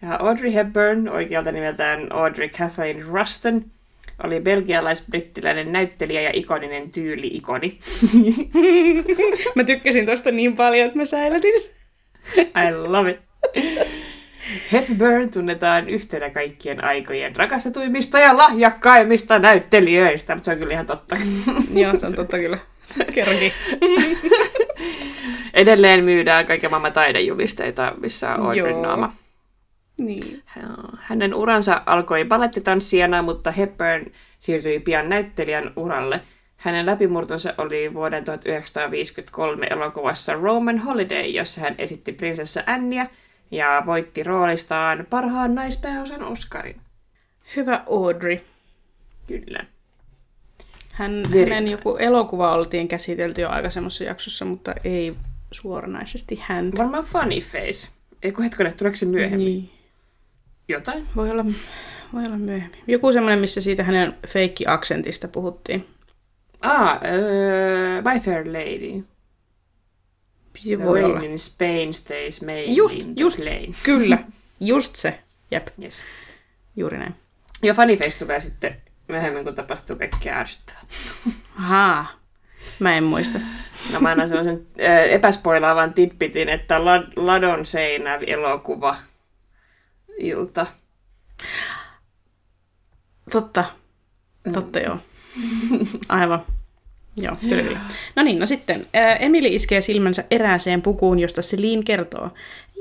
Ja Audrey Hepburn, oikealta nimeltään Audrey Kathleen Ruston, oli belgialais-brittiläinen näyttelijä ja ikoninen tyyli-ikoni. (laughs) mä tykkäsin tosta niin paljon, että mä säilytin. I love it. Hepburn tunnetaan yhtenä kaikkien aikojen rakastetuimmista ja lahjakkaimmista näyttelijöistä, mutta se on kyllä ihan totta. (laughs) Joo, se on totta kyllä. Kerrankin. (laughs) Edelleen myydään kaiken maailman taidejulisteita, missä on Audrey naama. Niin. Hänen uransa alkoi balettitanssijana, mutta Hepburn siirtyi pian näyttelijän uralle. Hänen läpimurtonsa oli vuoden 1953 elokuvassa Roman Holiday, jossa hän esitti prinsessa Annia ja voitti roolistaan parhaan naispääosan Oscarin. Hyvä Audrey. Kyllä. Hän, Very hänen nice. joku elokuva oltiin käsitelty jo aikaisemmassa jaksossa, mutta ei suoranaisesti häntä. Varmaan Funny Face. Eikö hetkinen, tuleeko se myöhemmin? Niin. Jotain? Voi olla, voi olla myöhemmin. Joku semmoinen, missä siitä hänen feikki-aksentista puhuttiin. Ah, uh, My Fair Lady. Voi The olla. rain in Spain stays made Just, in the just. plain. (laughs) Kyllä, just se. Jep, Yes. juuri näin. Ja Funnyface tulee sitten myöhemmin, kun tapahtuu kaikkea ärsyttävää. Ahaa, mä en muista. No mä annan sellaisen äh, epäspoilaavan tippitin, että Lad- Ladon seinä elokuva ilta. Totta, totta joo. Aivan. Joo, kyllä, kyllä. No niin, no sitten. Ää, Emily iskee silmänsä erääseen pukuun, josta Celine kertoo.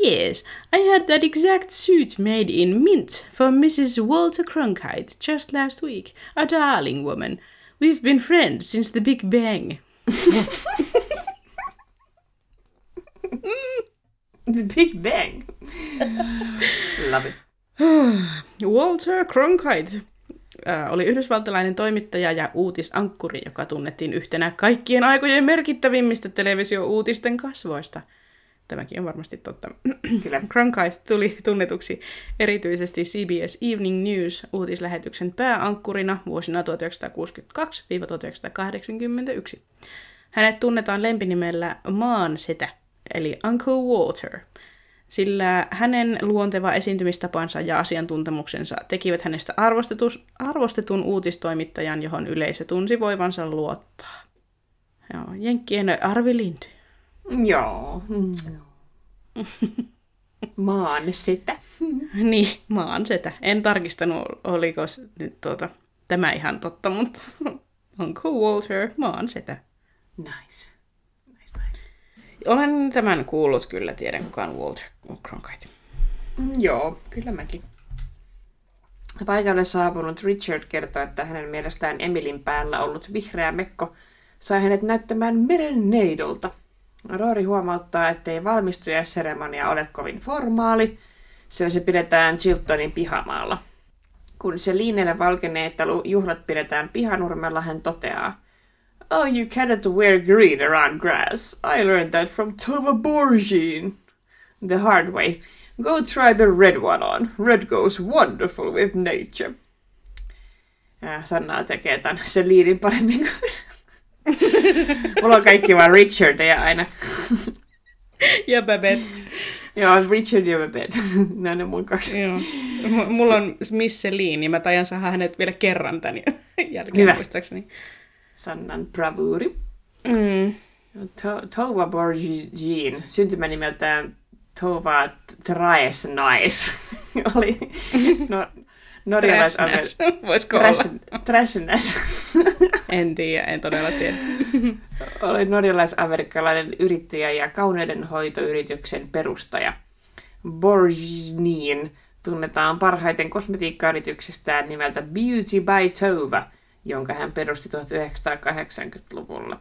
Yes, I had that exact suit made in mint for Mrs. Walter Cronkite just last week. A darling woman. We've been friends since the Big Bang. (laughs) The Big Bang. (laughs) Love it. (sighs) Walter Cronkite oli yhdysvaltalainen toimittaja ja uutisankkuri, joka tunnettiin yhtenä kaikkien aikojen merkittävimmistä televisio-uutisten kasvoista. Tämäkin on varmasti totta. Kyllä. (clears throat) Cronkite tuli tunnetuksi erityisesti CBS Evening News uutislähetyksen pääankkurina vuosina 1962-1981. Hänet tunnetaan lempinimellä Maan setä, eli Uncle Walter, sillä hänen luonteva esiintymistapansa ja asiantuntemuksensa tekivät hänestä arvostetun uutistoimittajan, johon yleisö tunsi voivansa luottaa. Joo, Jenkkien Arvi Lind. Joo. Mm. Maan sitä. (laughs) Niin, maan setä. En tarkistanut, oliko nyt tuota, tämä ihan totta, mutta Uncle Walter, maan. Nice, nice. Olen tämän kuullut kyllä, tiedän kuka on Walter Cronkite. Mm, Joo, kyllä mäkin. Paikalle saapunut Richard kertoo, että hänen mielestään Emilin päällä ollut vihreä mekko sai hänet näyttämään meren neidolta. Roori huomauttaa, ettei valmistujaisseremonia ole kovin formaali, sillä se pidetään Chiltonin pihamaalla. Kun Selinelle valkenee, että juhlat pidetään pihanurmella, hän toteaa, Oh, you cannot wear green around grass. I learned that from Tova Borgin. The hard way. Go try the red one on. Red goes wonderful with nature. Ja Sanna tekee tämän Selinin paremmin kuin... (laughs) Mulla on kaikki vaan Richardia aina. Ja Babette. Joo, Richard ja Babette. Nämä ne mun kaksi. Joo. M- Mulla on Miss Celine, ja mä tajan saada hänet vielä kerran tän jälkeen Hyvä. muistaakseni. Sannan bravuuri. Mm. To- Tova Borgin, syntymänimeltään Tova Traes Nais, (laughs) oli (laughs) no, norjalais Träsnäs. (laughs) Voisiko olla? Träsnäs. En tiedä, en todella tiedä. oli norjalais-amerikkalainen yrittäjä ja kauneudenhoitoyrityksen perustaja. Borginin tunnetaan parhaiten kosmetiikkayrityksestään nimeltä Beauty by Tova, jonka hän perusti 1980-luvulla.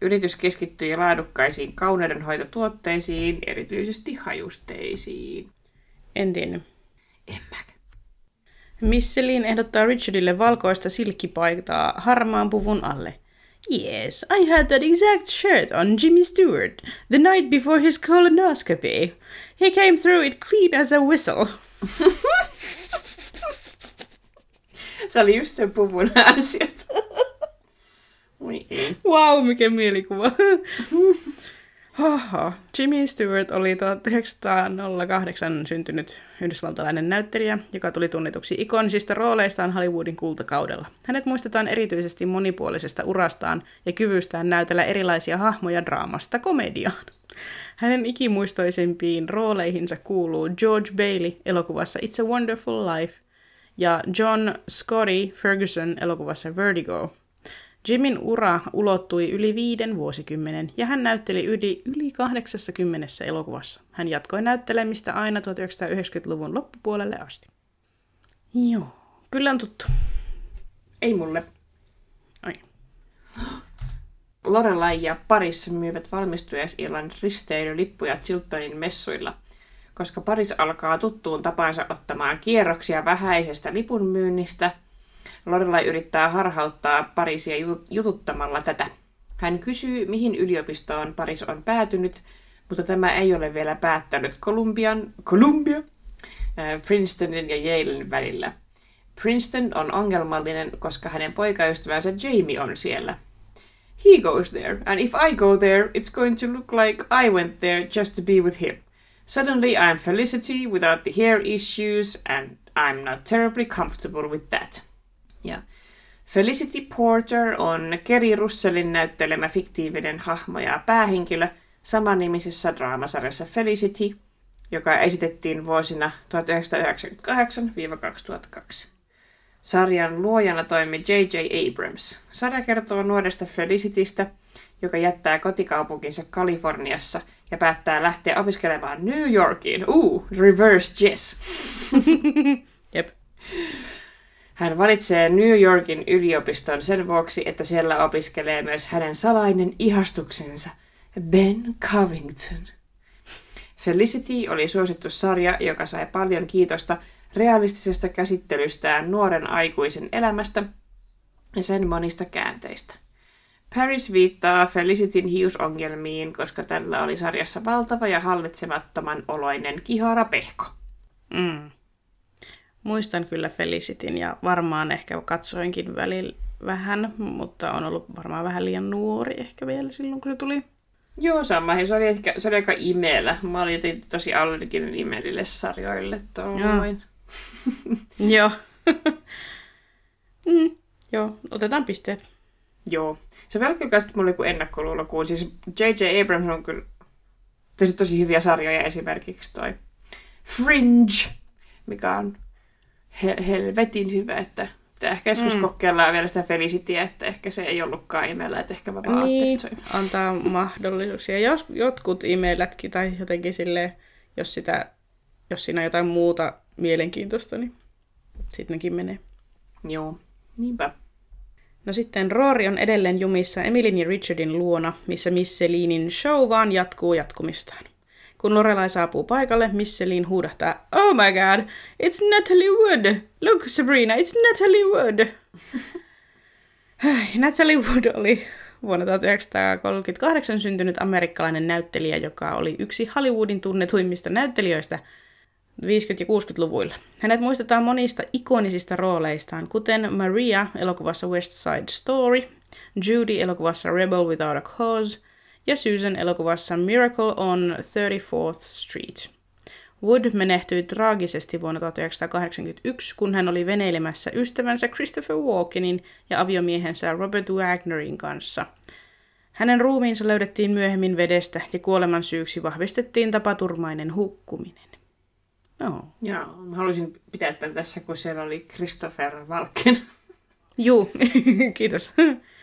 Yritys keskittyi laadukkaisiin kauneudenhoitotuotteisiin, erityisesti hajusteisiin. En tiennyt. En mäkään. Miss Celine ehdottaa Richardille valkoista silkkipaitaa harmaan puvun alle. Yes, I had that exact shirt on Jimmy Stewart the night before his colonoscopy. He came through it clean as a whistle. (laughs) Se oli just sen puvun ei. Wow, mikä mielikuva. Oho. Jimmy Stewart oli 1908 syntynyt yhdysvaltalainen näyttelijä, joka tuli tunnetuksi ikonisista rooleistaan Hollywoodin kultakaudella. Hänet muistetaan erityisesti monipuolisesta urastaan ja kyvystään näytellä erilaisia hahmoja draamasta komediaan. Hänen ikimuistoisimpiin rooleihinsa kuuluu George Bailey elokuvassa It's a Wonderful Life ja John Scotty Ferguson elokuvassa Vertigo. Jimin ura ulottui yli viiden vuosikymmenen ja hän näytteli yli, yli 80 elokuvassa. Hän jatkoi näyttelemistä aina 1990-luvun loppupuolelle asti. Joo, kyllä on tuttu. Ei mulle. Ai. Lorelai ja Paris myyvät valmistujaisillan risteilylippuja Chiltonin messuilla. Koska Paris alkaa tuttuun tapansa ottamaan kierroksia vähäisestä lipunmyynnistä, Lorelai yrittää harhauttaa Parisia ju- jututtamalla tätä. Hän kysyy, mihin yliopistoon Paris on päätynyt, mutta tämä ei ole vielä päättänyt Columbian, Columbia, äh, Princetonin ja Yalen välillä. Princeton on ongelmallinen, koska hänen poikaystävänsä Jamie on siellä. He goes there, and if I go there, it's going to look like I went there just to be with him. Suddenly I'm Felicity without the hair issues, and I'm not terribly comfortable with that. Ja Felicity Porter on Kerry Russellin näyttelemä fiktiivinen hahmo ja päähenkilö samanimisessä draamasarjassa Felicity, joka esitettiin vuosina 1998-2002. Sarjan luojana toimi J.J. Abrams. Sarja kertoo nuoresta Felicitystä, joka jättää kotikaupunkinsa Kaliforniassa ja päättää lähteä opiskelemaan New Yorkiin. Uu, reverse Jess. (laughs) Jep. Hän valitsee New Yorkin yliopiston sen vuoksi, että siellä opiskelee myös hänen salainen ihastuksensa, Ben Covington. Felicity oli suosittu sarja, joka sai paljon kiitosta realistisesta käsittelystään nuoren aikuisen elämästä ja sen monista käänteistä. Paris viittaa Felicityn hiusongelmiin, koska tällä oli sarjassa valtava ja hallitsemattoman oloinen kiharapehko. Mm. Muistan kyllä Felicityn ja varmaan ehkä katsoinkin välillä vähän, mutta on ollut varmaan vähän liian nuori ehkä vielä silloin, kun se tuli. Joo, sama. Se oli, ehkä, se oli aika imeellä. Mä olin jotenkin tosi allerginen imelille sarjoille tuolloin. (laughs) Joo. mm, joo, otetaan pisteet. Joo. Se sitten mulla joku ennakkoluulo, kun siis J.J. Abrams on kyllä tehnyt tosi hyviä sarjoja, esimerkiksi toi Fringe, mikä on he- helvetin hyvä, että että ehkä joskus mm. kokeillaan vielä sitä Felicityä, että ehkä se ei ollutkaan imellä, että ehkä mä vaan Niin, että se antaa mahdollisuuksia. Jos jotkut e-mailätkin tai jotenkin silleen, jos, sitä, jos siinä on jotain muuta mielenkiintoista, niin sitten nekin menee. Joo, niinpä. No sitten Rory on edelleen jumissa Emilin ja Richardin luona, missä Miss Celinin show vaan jatkuu jatkumistaan. Kun Lorelai saapuu paikalle, Miss Celine huudahtaa, Oh my god, it's Natalie Wood! Look Sabrina, it's Natalie Wood! (laughs) Natalie Wood oli vuonna 1938 syntynyt amerikkalainen näyttelijä, joka oli yksi Hollywoodin tunnetuimmista näyttelijöistä 50- ja 60-luvuilla. Hänet muistetaan monista ikonisista rooleistaan, kuten Maria elokuvassa West Side Story, Judy elokuvassa Rebel Without a Cause ja Susan elokuvassa Miracle on 34th Street. Wood menehtyi traagisesti vuonna 1981, kun hän oli veneilemässä ystävänsä Christopher Walkenin ja aviomiehensä Robert Wagnerin kanssa. Hänen ruumiinsa löydettiin myöhemmin vedestä ja kuoleman syyksi vahvistettiin tapaturmainen hukkuminen. Joo, mä haluaisin pitää tämän tässä, kun siellä oli Christopher Walken. Juu, (laughs) kiitos.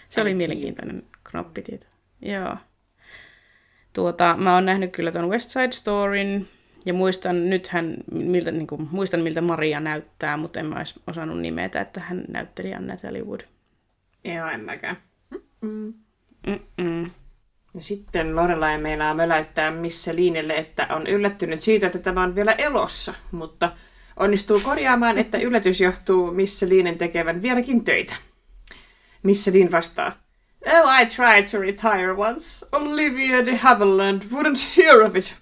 Se oli mielenkiintoinen knoppitieto. Joo. Tuota, mä oon nähnyt kyllä tuon West Side Storyn, ja muistan nythän, miltä, niin kuin, muistan miltä Maria näyttää, mutta en mä olisi osannut nimetä, että hän näytteli Natalie Wood. Joo, en mäkään. Mm-mm. Ja sitten Lorelai meinaa möläyttää Missä Liinelle, että on yllättynyt siitä, että tämä on vielä elossa, mutta onnistuu korjaamaan, että yllätys johtuu Missä Liinen tekevän vieläkin töitä. Missä Liin vastaa, Oh, I tried to retire once. Olivia de Havilland wouldn't hear of it.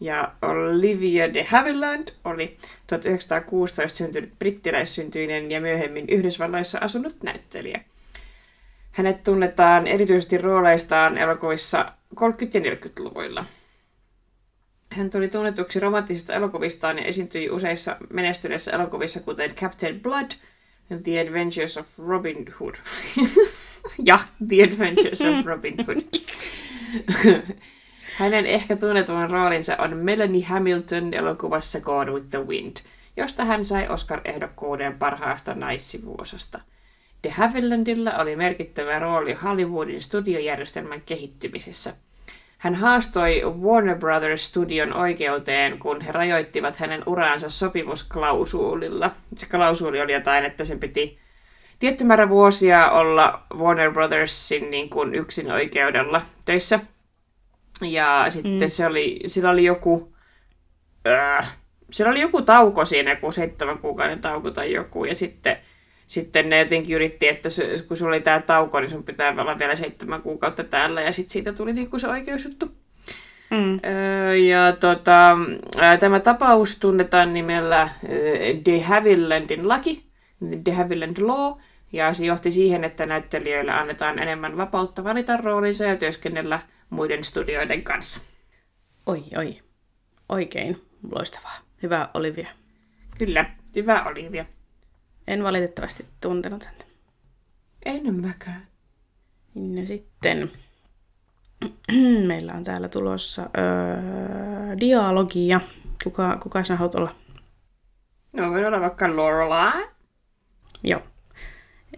Ja Olivia de Havilland oli 1916 syntynyt brittiläissyntyinen ja myöhemmin Yhdysvalloissa asunut näyttelijä. Hänet tunnetaan erityisesti rooleistaan elokuvissa 30- ja 40-luvuilla. Hän tuli tunnetuksi romanttisista elokuvistaan ja esiintyi useissa menestyneissä elokuvissa, kuten Captain Blood and The Adventures of Robin Hood. (laughs) ja The Adventures of Robin Hood. (laughs) Hänen ehkä tunnetuin roolinsa on Melanie Hamilton elokuvassa God with the Wind, josta hän sai Oscar-ehdokkuuden parhaasta naissivuosasta. De Havillandilla oli merkittävä rooli Hollywoodin studiojärjestelmän kehittymisessä. Hän haastoi Warner Brothers studion oikeuteen, kun he rajoittivat hänen uraansa sopimusklausuulilla. Se klausuuli oli jotain, että sen piti tietty määrä vuosia olla Warner Brothersin niin kuin yksin oikeudella töissä. Ja sitten mm. se oli, sillä oli joku, äh, sillä oli joku tauko siinä, joku seitsemän kuukauden tauko tai joku, ja sitten, sitten ne jotenkin yritti, että se, kun sulla oli tämä tauko, niin sun pitää olla vielä seitsemän kuukautta täällä, ja sitten siitä tuli niinku se oikeusjuttu. Mm. Öö, ja tota, tämä tapaus tunnetaan nimellä De Havillandin laki, De Havilland Law, ja se johti siihen, että näyttelijöille annetaan enemmän vapautta valita roolinsa ja työskennellä muiden studioiden kanssa. Oi, oi. Oikein loistavaa. Hyvä Olivia. Kyllä, hyvä Olivia. En valitettavasti tuntenut häntä. En mäkään. No sitten (clears throat) meillä on täällä tulossa öö, dialogia. Kuka, kuka sinä haluat olla? No voi olla vaikka Lorelai. Joo.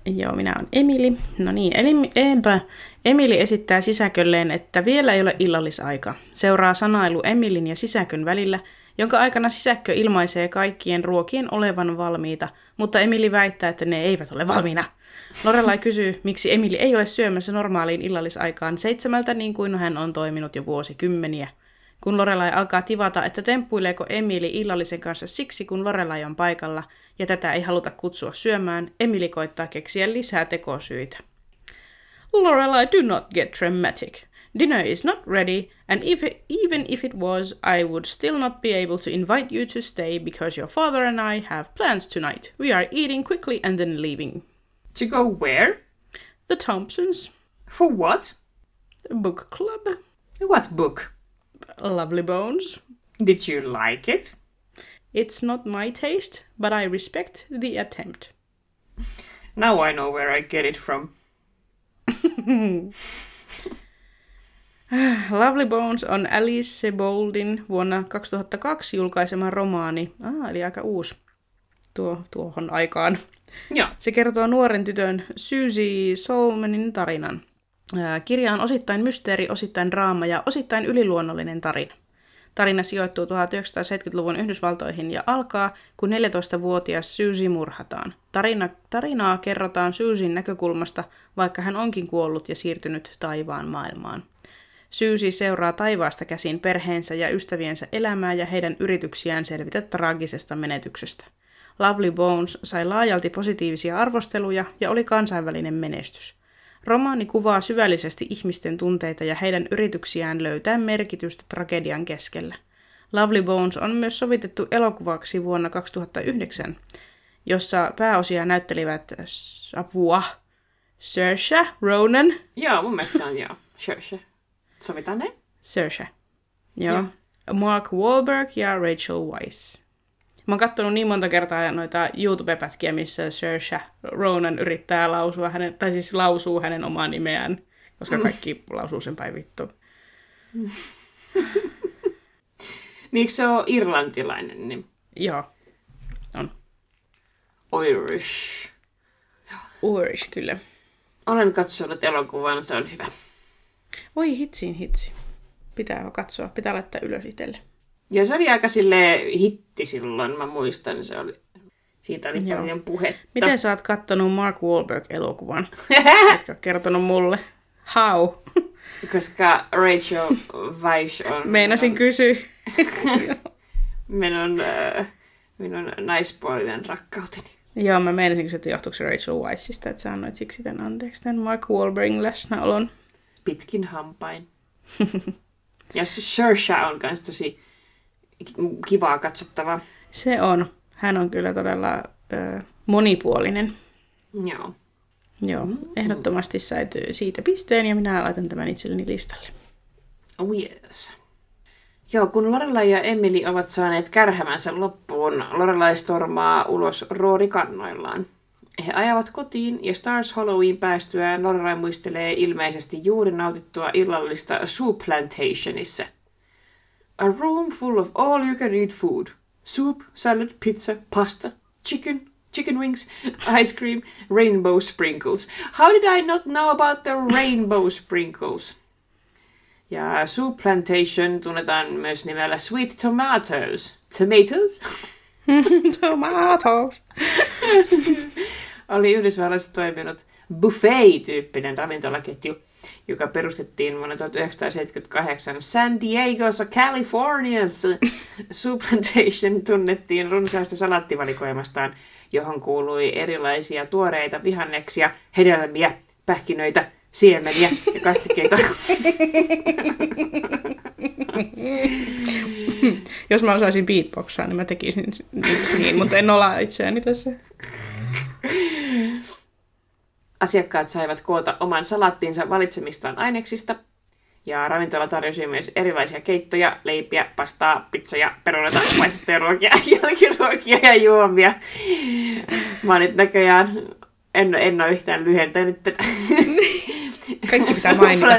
Joo, minä olen Emili. No niin, eli enpä. Emili esittää sisäkölleen, että vielä ei ole illallisaika. Seuraa sanailu Emilin ja sisäkön välillä, jonka aikana sisäkkö ilmaisee kaikkien ruokien olevan valmiita, mutta Emili väittää, että ne eivät ole valmiina. Lorelai kysyy, miksi Emili ei ole syömässä normaaliin illallisaikaan seitsemältä niin kuin hän on toiminut jo vuosikymmeniä. Kun Lorelai alkaa tivata, että temppuileeko Emili illallisen kanssa siksi, kun Lorelai on paikalla, ja tätä ei haluta kutsua syömään, Emili koittaa keksiä lisää tekosyitä. Lorelai, do not get dramatic. Dinner is not ready, and if even if it was, I would still not be able to invite you to stay because your father and I have plans tonight. We are eating quickly and then leaving. To go where? The Thompsons. For what? A book club. What book? Lovely Bones. Did you like it? It's not my taste, but I respect the attempt. Now I know where I get it from. (laughs) (sighs) Lovely Bones on Alice Seboldin vuonna 2002 julkaisema romaani. Ah, eli aika uusi tuo, tuohon aikaan. Joo. Se kertoo nuoren tytön Susie Solmanin tarinan. Kirja on osittain mysteeri, osittain draama ja osittain yliluonnollinen tarina. Tarina sijoittuu 1970-luvun Yhdysvaltoihin ja alkaa, kun 14-vuotias Susie murhataan. Tarina, tarinaa kerrotaan Susien näkökulmasta, vaikka hän onkin kuollut ja siirtynyt taivaan maailmaan. Syysi seuraa taivaasta käsin perheensä ja ystäviensä elämää ja heidän yrityksiään selvitä traagisesta menetyksestä. Lovely Bones sai laajalti positiivisia arvosteluja ja oli kansainvälinen menestys. Romaani kuvaa syvällisesti ihmisten tunteita ja heidän yrityksiään löytää merkitystä tragedian keskellä. Lovely Bones on myös sovitettu elokuvaksi vuonna 2009, jossa pääosia näyttelivät apua Saoirse Ronan. Joo, mun mielestä on joo. Saoirse. Sovitaan ne? Saoirse. Joo. joo. Mark Wahlberg ja Rachel Weisz. Mä oon kattonut niin monta kertaa noita YouTube-pätkiä, missä Saoirse Ronan yrittää lausua hänen, tai siis lausuu hänen omaa nimeään, koska mm. kaikki mm. lausuu sen päin vittu. (laughs) niin se on irlantilainen nimi? Joo, on. Irish. Irish, kyllä. Olen katsonut elokuvan, se on hyvä. Oi hitsiin hitsi. Pitää katsoa, pitää laittaa ylös itselle. Ja se oli aika sille hitti silloin, mä muistan, se oli, siitä oli Joo. paljon puhetta. Miten sä oot kattonut Mark Wahlberg-elokuvan? (laughs) Etkä kertonut mulle. How? (laughs) Koska Rachel Weisz on... Meinasin on, kysyä. (laughs) minun, äh, minun naispuolinen rakkauteni. Joo, mä meinasin kysyä, että johtuuko se Rachel Weiszista, että sä annoit siksi tämän anteeksi tämän Mark Wahlbergin läsnäolon. Pitkin hampain. ja Saoirse on myös tosi kivaa katsottavaa. Se on. Hän on kyllä todella ö, monipuolinen. Joo. Joo, mm. ehdottomasti sait siitä pisteen ja minä laitan tämän itselleni listalle. Oh yes. Joo, kun Lorelai ja Emily ovat saaneet kärhämänsä loppuun, Lorelai stormaa ulos roorikannoillaan. He ajavat kotiin ja Stars Halloween päästyään Lorelai muistelee ilmeisesti juuri nautittua illallista Soup Plantationissa. A room full of all you can eat food. Soup, salad, pizza, pasta, chicken, chicken wings, ice cream, rainbow sprinkles. How did I not know about the rainbow sprinkles? Ja Soup Plantation tunnetaan myös nimellä Sweet Tomatoes. Tomatoes? (laughs) Tomatoes. (laughs) Oli Yhdysvalloissa toiminut buffet-tyyppinen ravintolaketju, joka perustettiin vuonna 1978 San Diegossa, Californiassa. (laughs) Soup Plantation tunnettiin runsaasta salattivalikoimastaan, johon kuului erilaisia tuoreita vihanneksia, hedelmiä, pähkinöitä, siemeniä ja kastikkeita. (laughs) Jos mä osaisin beatboxaa, niin mä tekisin niin, mutta en olla itseäni tässä. Asiakkaat saivat koota oman salattinsa valitsemistaan aineksista, ja ravintola tarjosi myös erilaisia keittoja, leipiä, pastaa, pizzoja, perunoita, (laughs) paistettuja ruokia, jälkiruokia ja juomia. Mä nyt näköjään en, en ole yhtään lyhentänyt tätä. Kaikki pitää (laughs) mainita.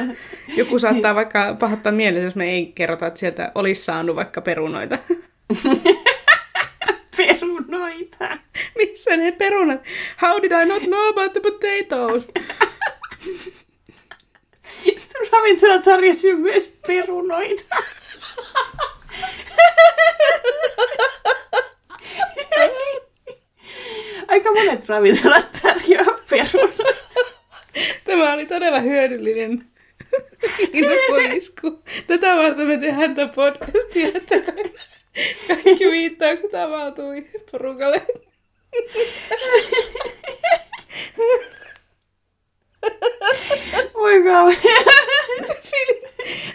Joku saattaa vaikka pahoittaa mielessä, jos me ei kerrota, että sieltä olisi saanut vaikka perunoita. (laughs) perunoita? (laughs) Missä ne perunat? How did I not know about the potatoes? (laughs) Ravintola tarjosi myös perunoita. (laughs) Aika monet ravintolat tarjoavat perunoita. Tämä oli todella hyödyllinen infoisku. Tätä varten me tehdään tätä podcastia, kaikki viittaukset avautui porukalle. Oi kauan.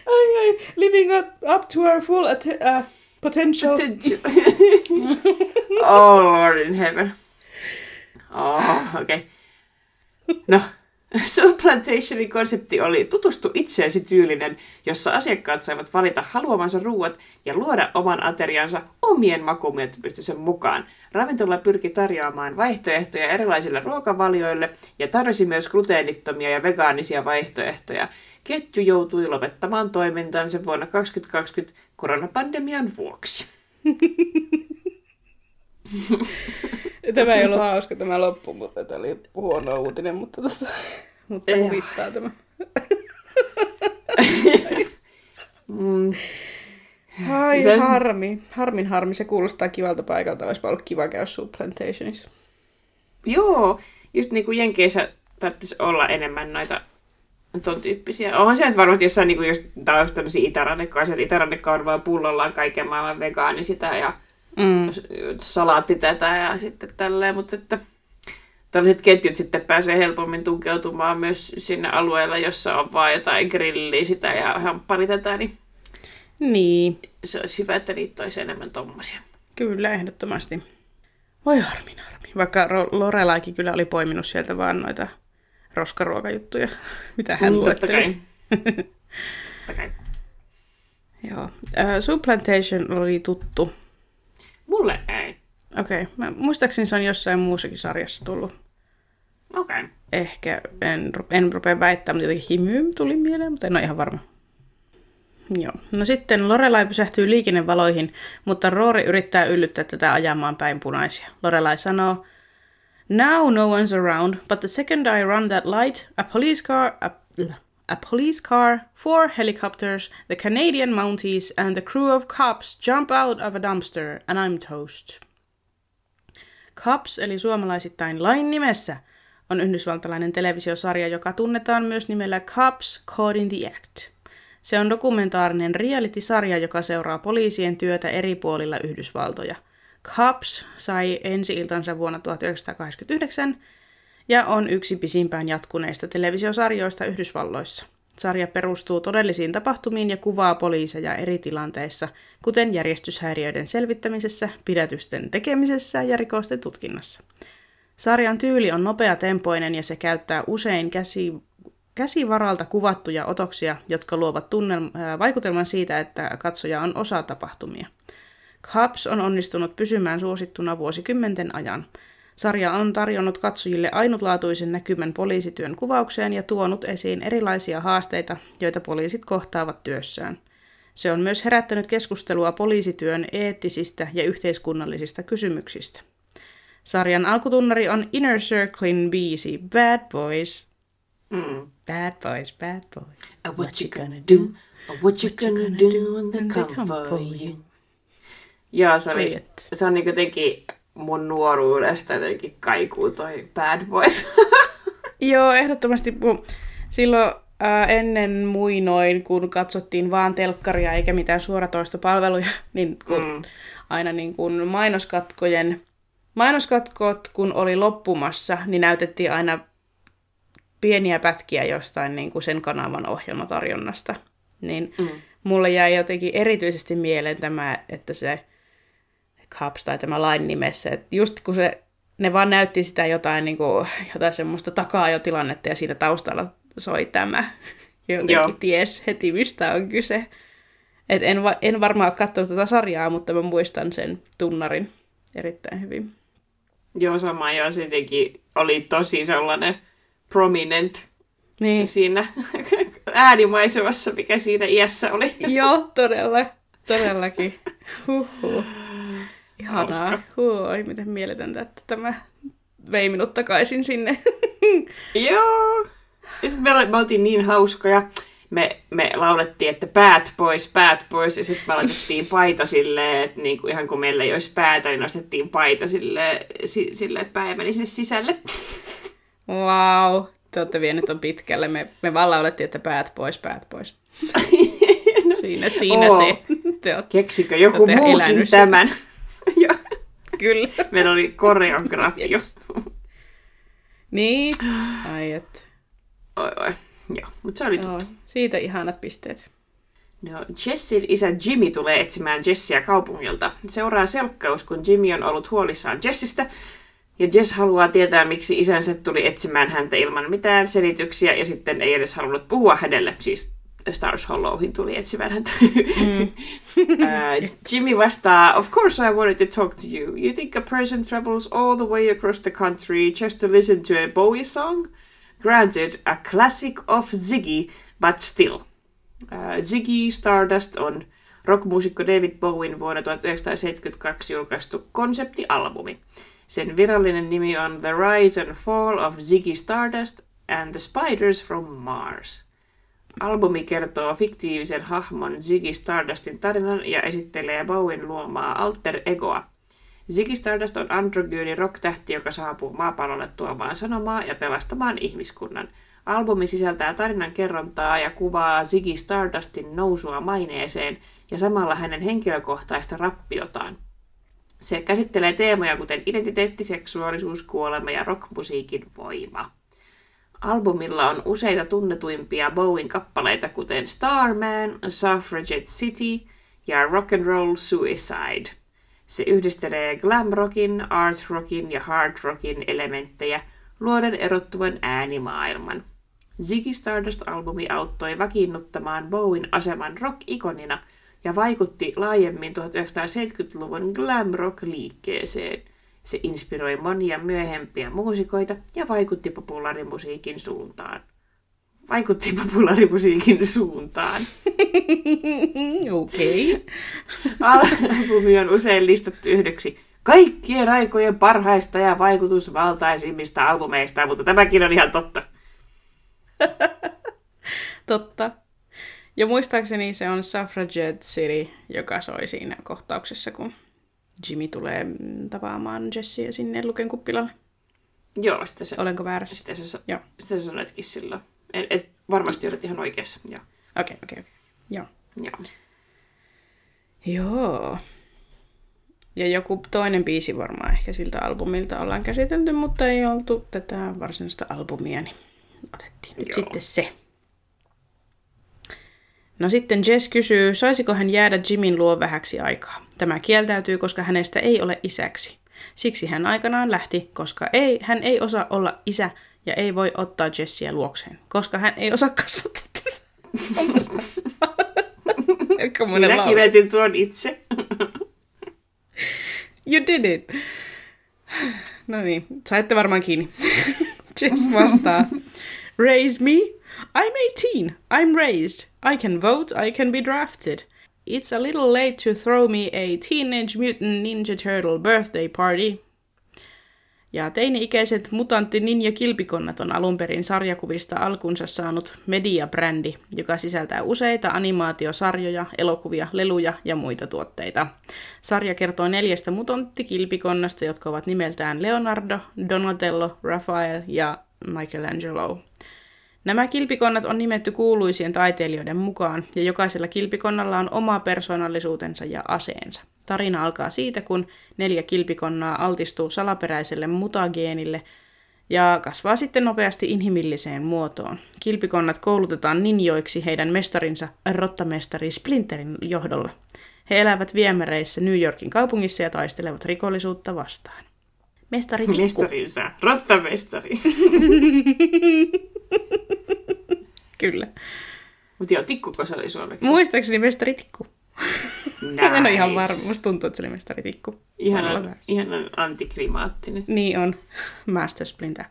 ai, ai, living up to our full at- uh, potential. potential. oh Lord in heaven. Oh, okei. Okay. No, (laughs) Subplantationin konsepti oli tutustu itseesi tyylinen, jossa asiakkaat saivat valita haluamansa ruuat ja luoda oman ateriansa omien makumieltymystensä mukaan. Ravintola pyrki tarjoamaan vaihtoehtoja erilaisille ruokavalioille ja tarjosi myös gluteenittomia ja vegaanisia vaihtoehtoja. Ketju joutui lopettamaan toimintansa vuonna 2020 koronapandemian vuoksi. (laughs) (laughs) Tämä ei ollut hauska tämä loppu, mutta tämä oli huono uutinen, mutta, tosta, mutta huvittaa tämä. mm. Ai se... harmi. Harmin harmi. Se kuulostaa kivalta paikalta. Olisi ollut kiva käydä Plantationissa. Joo. Just niin kuin Jenkeissä tarvitsisi olla enemmän noita ton tyyppisiä. Onhan se, että varmasti jossain niin just, tai just tämmöisiä itärannekkoja, että itärannekka on vaan pullollaan kaiken maailman vegaani sitä ja Mm. salaatti tätä ja sitten tälleen, mutta että tällaiset ketjut sitten pääsee helpommin tunkeutumaan myös sinne alueella, jossa on vaan jotain grilliä sitä ja hamppari tätä, niin Niin, se olisi hyvä, että niitä olisi enemmän tommosia. kyllä, ehdottomasti. Voi harmin, harmi. Vaikka Lorelaikin kyllä oli poiminut sieltä vaan noita roskaruokajuttuja, (laughs) mitä hän Mm, luetteli. kai. (laughs) Totta kai. Joo. Uh, Supplantation oli tuttu. Mulle ei. Okei, okay. muistaakseni se on jossain muussakin sarjassa tullut. Okei. Okay. Ehkä en, en rupea väittämään, mutta jotenkin himym tuli mieleen, mutta en ole ihan varma. Joo. No sitten Lorelai pysähtyy liikennevaloihin, mutta Roori yrittää yllyttää tätä ajamaan päin punaisia. Lorelai sanoo, Now no one's around, but the second I run that light, a police car, a, a police car, four helicopters, the Canadian Mounties, and the crew of cops jump out of a dumpster, and I'm toast. Cops, eli suomalaisittain lain nimessä, on yhdysvaltalainen televisiosarja, joka tunnetaan myös nimellä Cops Caught in the Act. Se on dokumentaarinen reality-sarja, joka seuraa poliisien työtä eri puolilla Yhdysvaltoja. Cops sai ensi-iltansa vuonna 1989 ja on yksi pisimpään jatkuneista televisiosarjoista Yhdysvalloissa. Sarja perustuu todellisiin tapahtumiin ja kuvaa poliiseja eri tilanteissa, kuten järjestyshäiriöiden selvittämisessä, pidätysten tekemisessä ja rikosten tutkinnassa. Sarjan tyyli on nopeatempoinen ja se käyttää usein käsi, käsivaralta kuvattuja otoksia, jotka luovat tunnel, ää, vaikutelman siitä, että katsoja on osa tapahtumia. Cubs on onnistunut pysymään suosittuna vuosikymmenten ajan. Sarja on tarjonnut katsojille ainutlaatuisen näkymän poliisityön kuvaukseen ja tuonut esiin erilaisia haasteita, joita poliisit kohtaavat työssään. Se on myös herättänyt keskustelua poliisityön eettisistä ja yhteiskunnallisista kysymyksistä. Sarjan alkutunnari on Inner Circlein biisi Bad Boys. Mm. Bad Boys, Bad Boys. Uh, what you gonna do? Uh, what you gonna do when they come for you? Joo, se, oli, se on niinku jotenkin mun nuoruudesta jotenkin kaikuu toi Bad Boys. (laughs) Joo, ehdottomasti. Silloin ää, ennen muinoin, kun katsottiin vaan telkkaria eikä mitään suoratoistopalveluja, (laughs) niin kun Mm. aina niin kun mainoskatkojen, mainoskatkot kun oli loppumassa, niin näytettiin aina pieniä pätkiä jostain niin kuin sen kanavan ohjelmatarjonnasta. Niin Mm. mulle jäi jotenkin erityisesti mieleen tämä, että se Cups tai tämä lain nimessä, että just kun se, ne vaan näytti sitä jotain, niin kuin, jotain semmoista takaa jo tilannetta ja siinä taustalla soi tämä. (laughs) Jotenkin Joo. ties heti, mistä on kyse. Et en, va- en varmaan katsonut tätä sarjaa, mutta mä muistan sen tunnarin erittäin hyvin. Joo, sama joo, se jotenkin oli tosi sellainen prominent Niin, siinä (laughs) äänimaisemassa, mikä siinä iässä oli. joo, todella, todellakin. Huhhuh. Ihanaa. Hauska. Huoi, miten mieletöntä, että tämä vei minut takaisin sinne. (laughs) Joo. Ja sitten me, me oltiin niin hauskoja. Me, me laulettiin, että bad boys, bad boys, ja sitten me laitettiin paita silleen, että niinku, ihan kun meillä ei olisi päätä, niin nostettiin paita silleen, si, silleen että pää meni sinne sisälle. Wow, te olette vienyt on pitkälle. Me, me vaan laulettiin, että päät pois, päät pois. (laughs) Siinä, siinä Oo. se. Te olette, Keksikö joku muukin elänyt sitä. (laughs) Joo. kyllä. Meillä oli koreografia. Niin. (gasps) Ai et. Oi, oi. Joo, mutta se oli Joo, siitä ihanat pisteet. No, Jessin isä Jimmy tulee etsimään Jessiä kaupungilta. Seuraa selkkaus, kun Jimmy on ollut huolissaan Jessistä, ja Jess haluaa tietää, miksi isänsä tuli etsimään häntä ilman mitään selityksiä, ja sitten ei edes halunnut puhua hänelle, siis Stars Hollowhin tuli etsimään häntä. (laughs) Mm. uh, Jimmy vastaa, Of course I wanted to talk to you. You think a person travels all the way across the country just to listen to a Bowie song? Granted, a classic of Ziggy, but still. Uh, Ziggy Stardust on rockmuusikko David Bowen vuonna 1972 julkaistu konseptialbumi. Sen virallinen nimi on The Rise and Fall of Ziggy Stardust and the Spiders from Mars. Albumi kertoo fiktiivisen hahmon Ziggy Stardustin tarinan ja esittelee Bowen luomaa alter egoa. Ziggy Stardust on androgyyni rock-tähti, joka saapuu maapallolle tuomaan sanomaa ja pelastamaan ihmiskunnan. Albumi sisältää tarinan kerrontaa ja kuvaa Ziggy Stardustin nousua maineeseen ja samalla hänen henkilökohtaista rappiotaan. Se käsittelee teemoja kuten identiteetti, seksuaalisuus, kuolema ja rockmusiikin voima. Albumilla on useita tunnetuimpia Bowen kappaleita kuten Starman, Suffragette City ja Rock and Roll Suicide. Se yhdistelee glam rockin, art rockin ja hard rockin elementtejä luoden erottuvan äänimaailman. Ziggy Stardust-albumi auttoi vakiinnuttamaan Bowen aseman rock-ikonina ja vaikutti laajemmin 1970-luvun glam rock-liikkeeseen. Se inspiroi monia myöhempiä muusikoita ja vaikutti populaarimusiikin suuntaan. Vaikutti (laughs) populaarimusiikin suuntaan. (laughs) Okei. Okay. Albumi on usein listattu yhdeksi kaikkien aikojen parhaista ja vaikutusvaltaisimmista albumeista, mutta tämäkin on ihan totta. (laughs) totta. Ja muistaakseni se on Suffragette City, joka soi siinä kohtauksessa, kun Jimmy tulee tapaamaan Jessia sinne Luken kuppilalle. Joo, sitten se... Olenko väärässä? Sitten se, Joo. sitten sä sanoitkin silloin. Et, et, varmasti olet ihan oikeassa. Joo. Okei, okay, okei. Okay. Joo. Joo. Joo. Ja joku toinen biisi varmaan ehkä siltä albumilta ollaan käsitelty, mutta ei oltu tätä varsinaista albumia, niin otettiin nyt Joo. sitten se. No sitten Jess kysyy, saisiko hän jäädä Jimin luo vähäksi aikaa. Tämä kieltäytyy, koska hänestä ei ole isäksi. Siksi hän aikanaan lähti, koska ei, hän ei osaa olla isä ja ei voi ottaa Jessiä luokseen, koska hän ei osaa kasvattaa tätä. (laughs) Minä kirjoitin tuon itse. You did it. No niin, saitte varmaan kiinni. (laughs) Jess vastaa. Raise me? I'm 18. I'm raised. I can vote. I can be drafted. It's a little late to throw me a Teenage Mutant Ninja Turtle birthday party. Ja teini-ikäiset mutantti ninja kilpikonnat on alun perin sarjakuvista alkunsa saanut mediabrändi, joka sisältää useita animaatiosarjoja, elokuvia, leluja ja muita tuotteita. Sarja kertoo neljästä mutanttikilpikonnasta, jotka ovat nimeltään Leonardo, Donatello, Raphael ja Michelangelo. Nämä kilpikonnat on nimetty kuuluisien taiteilijoiden mukaan, ja jokaisella kilpikonnalla on oma persoonallisuutensa ja aseensa. Tarina alkaa siitä, kun neljä kilpikonnaa altistuu salaperäiselle mutageenille ja kasvaa sitten nopeasti inhimilliseen muotoon. Kilpikonnat koulutetaan ninjoiksi heidän mestarinsa rottamestari Splinterin johdolla. He elävät viemäreissä New Yorkin kaupungissa ja taistelevat rikollisuutta vastaan. Mestari (laughs) Tikku. Mestarinsa. Rottamestari. Kyllä. Mutta joo, tikkuko se oli suomeksi? Muistaakseni mestari Tikku. nice. (laughs) En ole ihan varma. Musta tuntuu, että se oli mestari Tikku. Ihanan, väärin. ihanan antiklimaattinen. Niin on. Master Splinter.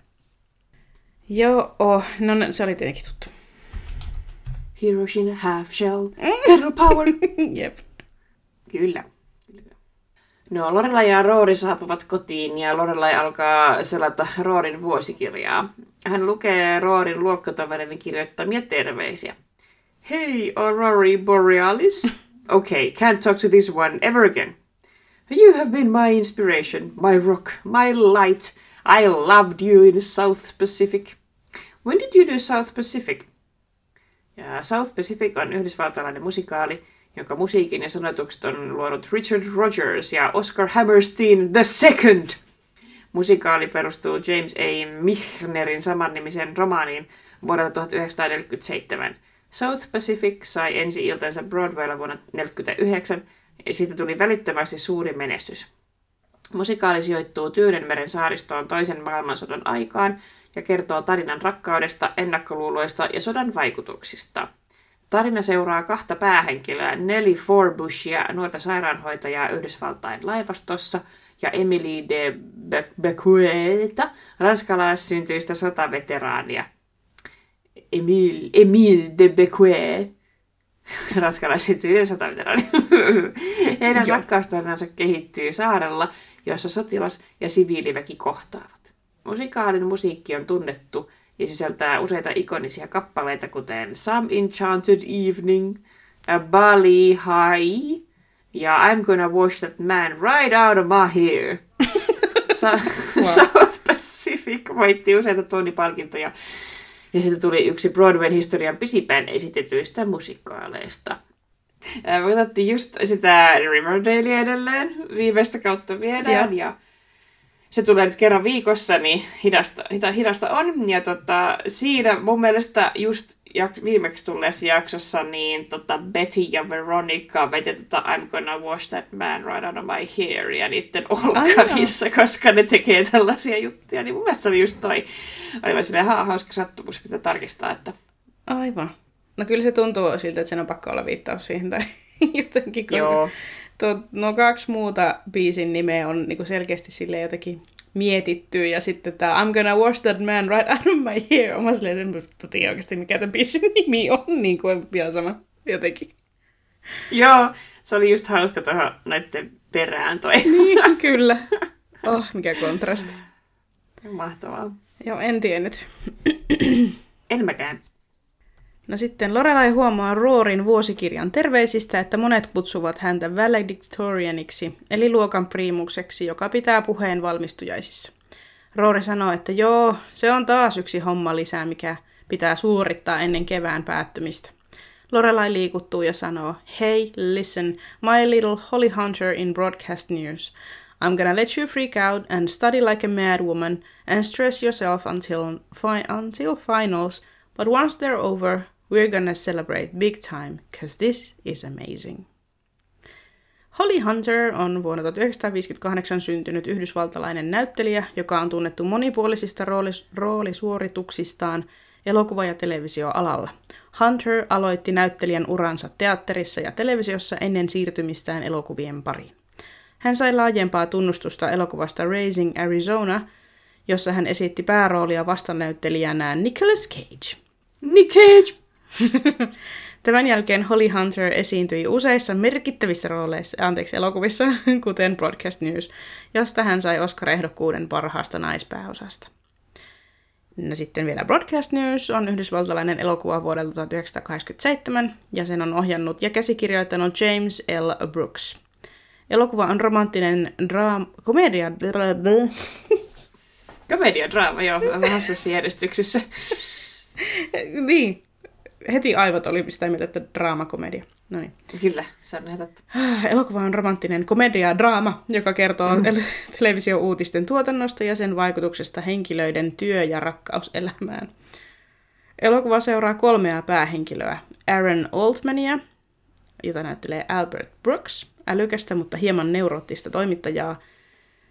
Joo, oh. no no, se oli tietenkin tuttu. Hiroshima half shell. Kettle power. (laughs) Jep. Kyllä. No, Lorelai ja Roori saapuvat kotiin ja Lorelai alkaa selata Roorin vuosikirjaa. Hän lukee Roorin luokkatoverin kirjoittamia terveisiä. Hey, Aurora Borealis. (laughs) Okay, can't talk to this one ever again. You have been my inspiration, my rock, my light. I loved you in South Pacific. When did you do South Pacific? Ja South Pacific on yhdysvaltalainen musikaali, jonka musiikin ja sanotukset on luonut Richard Rogers ja Oscar Hammerstein Second. Musikaali perustuu James A. Michnerin samannimisen romaaniin vuodelta 1947. South Pacific sai ensi iltansa Broadwaylla vuonna 1949 ja siitä tuli välittömästi suuri menestys. Musikaali sijoittuu Tyynenmeren saaristoon toisen maailmansodan aikaan ja kertoo tarinan rakkaudesta, ennakkoluuloista ja sodan vaikutuksista. Tarina seuraa kahta päähenkilöä, Nelly Forbushia, nuorta sairaanhoitajaa Yhdysvaltain laivastossa, ja Emily de Be- Becueta, ranskalaissyntyistä sotaveteraania. Emile, Emile de Becuet, (laughs) ranskalaissyntyinen sotaveteraani. (laughs) Heidän Joo. rakkaustarinansa kehittyy saarella, jossa sotilas ja siviiliväki kohtaavat. Musikaalin musiikki on tunnettu ja sisältää useita ikonisia kappaleita, kuten Some Enchanted Evening, A Bali High, Ja I'm gonna wash that man right out of my hair. (laughs) Sa- South Pacific voitti useita Tony-palkintoja. Ja sitten tuli yksi Broadwayn historian pisipään esitetyistä musikaaleista. Me katsottiin just sitä Riverdalea edelleen. Viimeistä kautta viedään. Ja se tulee nyt kerran viikossa, niin hidasta, hita, hidasta on. Ja tota, siinä mun mielestä just jak- viimeksi tulleessa jaksossa, niin tota Betty ja Veronica veti tota I'm gonna wash that man right out of my hair ja niiden olkarissa, koska ne tekee tällaisia juttuja. Niin mun mielestä se oli just toi, oli vaan silleen ha, hauska sattumus, pitää tarkistaa, että Aivan. No kyllä se tuntuu siltä, että sen on pakko olla viittaus siihen tai (laughs) jotenkin. kun Joo. Tuo, no kaksi muuta biisin nimeä on niinku selkeästi sille jotenkin mietitty. Ja sitten tämä I'm gonna wash that man right out of my hair. Mä silleen, että en tiedä oikeasti mikä tämän biisin (laughs) nimi on. Niin kuin vielä sama jotenkin. Joo, se oli just hauska tuohon näiden perään toi. Niin, (laughs) kyllä. Oh, mikä kontrasti. Mahtavaa. Joo, en tiennyt. En mäkään. No sitten Lorelai huomaa Roorin vuosikirjan terveisistä, että monet kutsuvat häntä valedictorianiksi, eli luokan priimukseksi, joka pitää puheen valmistujaisissa. Roori sanoo, että joo, se on taas yksi homma lisää, mikä pitää suorittaa ennen kevään päättymistä. Lorelai liikuttuu ja sanoo, Hey, listen, my little Holly Hunter in broadcast news. I'm gonna let you freak out and study like a mad woman and stress yourself until, fi- until finals, but once they're over, we're gonna celebrate big time, cause this is amazing. Holly Hunter on vuonna 1958 syntynyt yhdysvaltalainen näyttelijä, joka on tunnettu monipuolisista roolis- roolisuorituksistaan elokuva- ja televisioalalla. Hunter aloitti näyttelijän uransa teatterissa ja televisiossa ennen siirtymistään elokuvien pariin. Hän sai laajempaa tunnustusta elokuvasta Raising Arizona, jossa hän esitti pääroolia vastanäyttelijänään Nicolas Cage. Nick Cage! (laughs) Tämän jälkeen Holly Hunter esiintyi useissa merkittävissä rooleissa, anteeksi, elokuvissa, (laughs) kuten Broadcast News, josta hän sai Oscar-ehdokkuuden parhaasta naispääosasta. No sitten vielä Broadcast News on yhdysvaltalainen elokuva vuodelta 1987, ja sen on ohjannut ja käsikirjoittanut James L. Brooks. Elokuva on romanttinen draama, komedia, (laughs) Komediadraama, joo, vähän järjestyksessä. niin, heti aivot oli sitä mieltä, että draamakomedia. No niin. Kyllä, se on totta. Elokuva on romanttinen komedia-draama, joka kertoo mm. televisio-uutisten tuotannosta ja sen vaikutuksesta henkilöiden työ- ja rakkauselämään. Elokuva seuraa kolmea päähenkilöä. Aaron Altmania, jota näyttelee Albert Brooks, älykästä, mutta hieman neuroottista toimittajaa.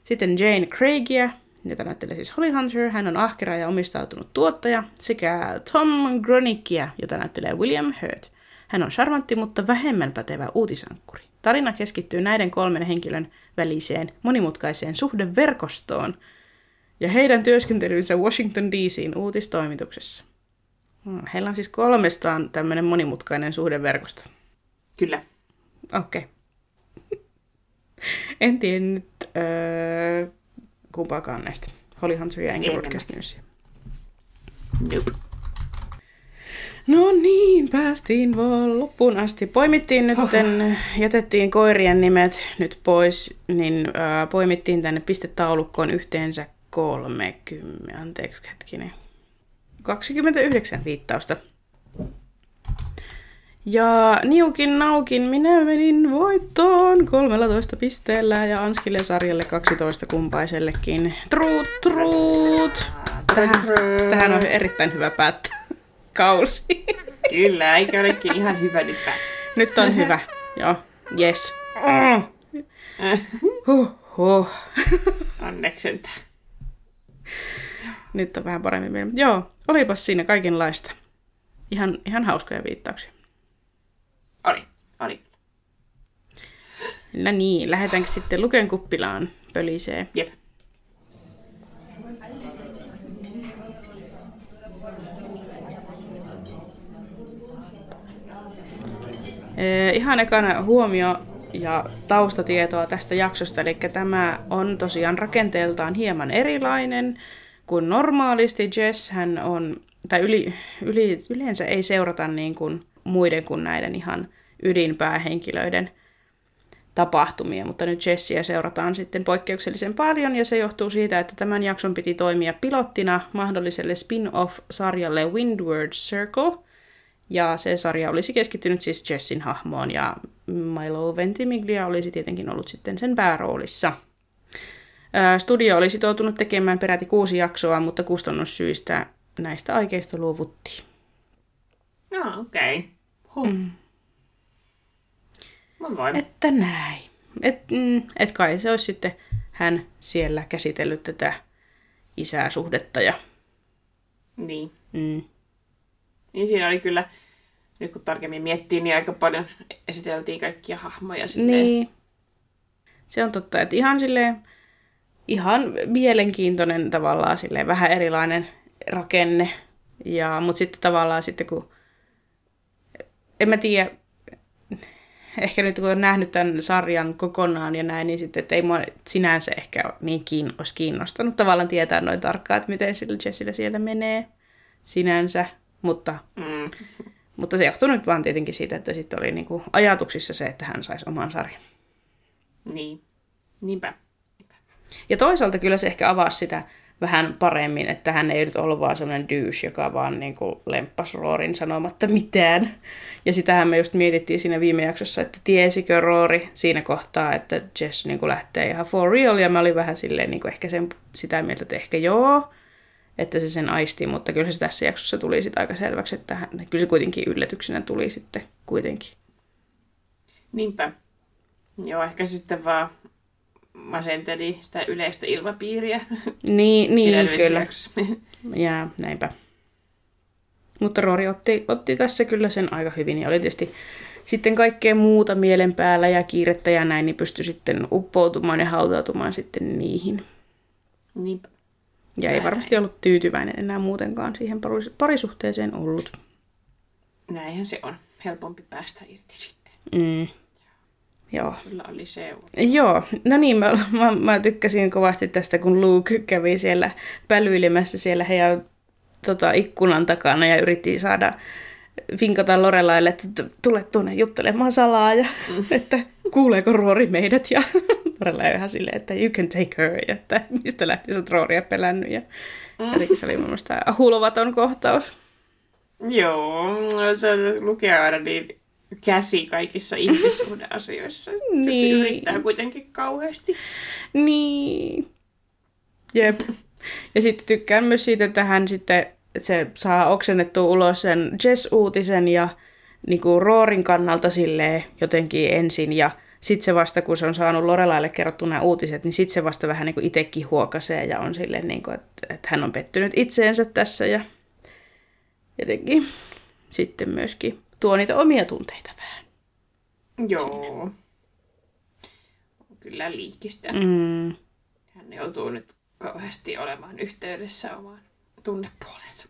Sitten Jane Craigia, jota näyttelee siis Holly Hunter. Hän on ahkera ja omistautunut tuottaja. Sekä Tom Gronickia, jota näyttelee William Hurt. Hän on charmantti, mutta vähemmän pätevä uutisankkuri. Tarina keskittyy näiden kolmen henkilön väliseen monimutkaiseen suhdeverkostoon ja heidän työskentelyynsä Washington DCin uutistoimituksessa. Hmm, Heillä on siis kolmestaan tämmöinen monimutkainen suhdeverkosto. Kyllä. Okei. Okay. (laughs) En tiedä nyt öö, kumpaakaan näistä. Holly enkä En Broadcast Newsia. Nope. No niin, päästiin vaan loppuun asti. Poimittiin nyt, jätettiin koirien nimet nyt pois, niin ää, poimittiin tänne pistetaulukkoon yhteensä 30, anteeksi hetkinen, 29 viittausta. Ja niukin naukin minä menin voittoon 13 pisteellä ja Anskille sarjalle 12 kumpaisellekin. Truut, truut! Tähän, tähän on erittäin hyvä päättää kausi. Kyllä, eikä olekin ihan hyvä nyt päin. Nyt on hyvä. Joo, yes. Huh, huh. Onneksi sentään. Nyt on vähän paremmin vielä. Joo, olipas siinä kaikenlaista. Ihan, ihan hauskoja viittauksia. Oli, oli. No niin, lähdetäänkö sitten Luken kuppilaan pölisee? Jep. Ihan ekana huomio ja taustatietoa tästä jaksosta, eli tämä on tosiaan rakenteeltaan hieman erilainen kuin normaalisti. Jess hän on, tai yli, yli, yleensä ei seurata niin kuin muiden kuin näiden ihan ydinpäähenkilöiden tapahtumia, mutta nyt Jessia seurataan sitten poikkeuksellisen paljon ja se johtuu siitä, että tämän jakson piti toimia pilottina mahdolliselle spin-off-sarjalle Windward Circle, ja se sarja olisi keskittynyt siis Jessin hahmoon ja Milo Ventimiglia olisi tietenkin ollut sitten sen pääroolissa. Studio oli sitoutunut tekemään peräti kuusi jaksoa, mutta kustannussyistä näistä aikeista luovuttiin. No, okei. Okay. Huh. Mm. Mä voin. Että näin. Et, mm, et kai se olisi sitten hän siellä käsitellyt tätä isää suhdetta ja... Niin. Mm. Niin siinä oli kyllä, nyt kun tarkemmin miettii, niin aika paljon esiteltiin kaikkia hahmoja silleen. Niin. Se on totta, että ihan silleen, ihan mielenkiintoinen tavallaan silleen, vähän erilainen rakenne. Ja, mutta sitten tavallaan sitten kun, en mä tiedä, (laughs) ehkä nyt kun on nähnyt tämän sarjan kokonaan ja näin, niin sitten, että ei mua sinänsä ehkä niin kiin, olisi kiinnostanut tavallaan tietää noin tarkkaan, että miten sillä Jessillä siellä menee sinänsä, mutta, Mm. mutta se johtuu nyt vaan tietenkin siitä, että sitten oli niinku ajatuksissa se, että hän saisi oman sarjan. Niin. Niinpä. Ja toisaalta kyllä se ehkä avasi sitä vähän paremmin, että hän ei nyt ollut vaan semmoinen douche, joka vaan niin kuin lemppas Roorin sanomatta mitään. Ja sitähän me just mietittiin siinä viime jaksossa, että tiesikö Roori siinä kohtaa, että Jess niin kuin lähtee ihan for real, ja mä olin vähän silleen niin kuin ehkä sen, sitä mieltä, että ehkä joo, että se sen aisti, mutta kyllä se tässä jaksossa tuli sitten aika selväksi, että hän, kyllä se kuitenkin yllätyksenä tuli sitten kuitenkin. Niinpä. Joo, ehkä sitten vaan masenteli sitä yleistä ilmapiiriä. Niin, (laughs) niin kyllä. (laughs) Ja näinpä. Mutta Roori otti, otti tässä kyllä sen aika hyvin ja oli tietysti sitten kaikkea muuta mielen päällä ja kiirettä ja näin, niin pystyi sitten uppoutumaan ja hautautumaan sitten niihin. Niinpä. Ja ei varmasti ollut tyytyväinen enää muutenkaan siihen paris- parisuhteeseen ollut. Näinhän se on. Helpompi päästä irti sitten. Mm. Joo. Kyllä oli se. Joo, no niin, mä, mä, mä tykkäsin kovasti tästä, kun Luke kävi siellä pälyilemässä siellä heidän tota, ikkunan takana ja yritti saada vinkata Lorelaille, että tule tuonne juttelemaan salaa ja mm. (laughs) että kuuleeko Roori meidät ja Lorelai ihan silleen, että you can take her ja että mistä lähti sä Rooria pelännyt ja Mm. jotenkin se oli mun mielestä hulvaton kohtaus. Joo, se lukee aina niin käsi kaikissa ihmissuhdeasioissa. (laughs) niin. Se yrittää kuitenkin kauheasti. Niin. Jep. Ja sitten tykkään myös siitä, että hän sitten että se saa oksennettua ulos sen Jess-uutisen ja niin kuin Roorin kannalta silleen jotenkin ensin ja sitten se vasta, kun se on saanut Lorelaille kerrottu nämä uutiset, niin sitten se vasta vähän niin itsekin huokasee ja on silleen, niin kuin, että, että hän on pettynyt itseensä tässä ja jotenkin sitten myöskin tuo niitä omia tunteita vähän. Joo. Kyllä liikistä. Mm. Hän joutuu nyt kauheasti olemaan yhteydessä omaan tunnepuolensa.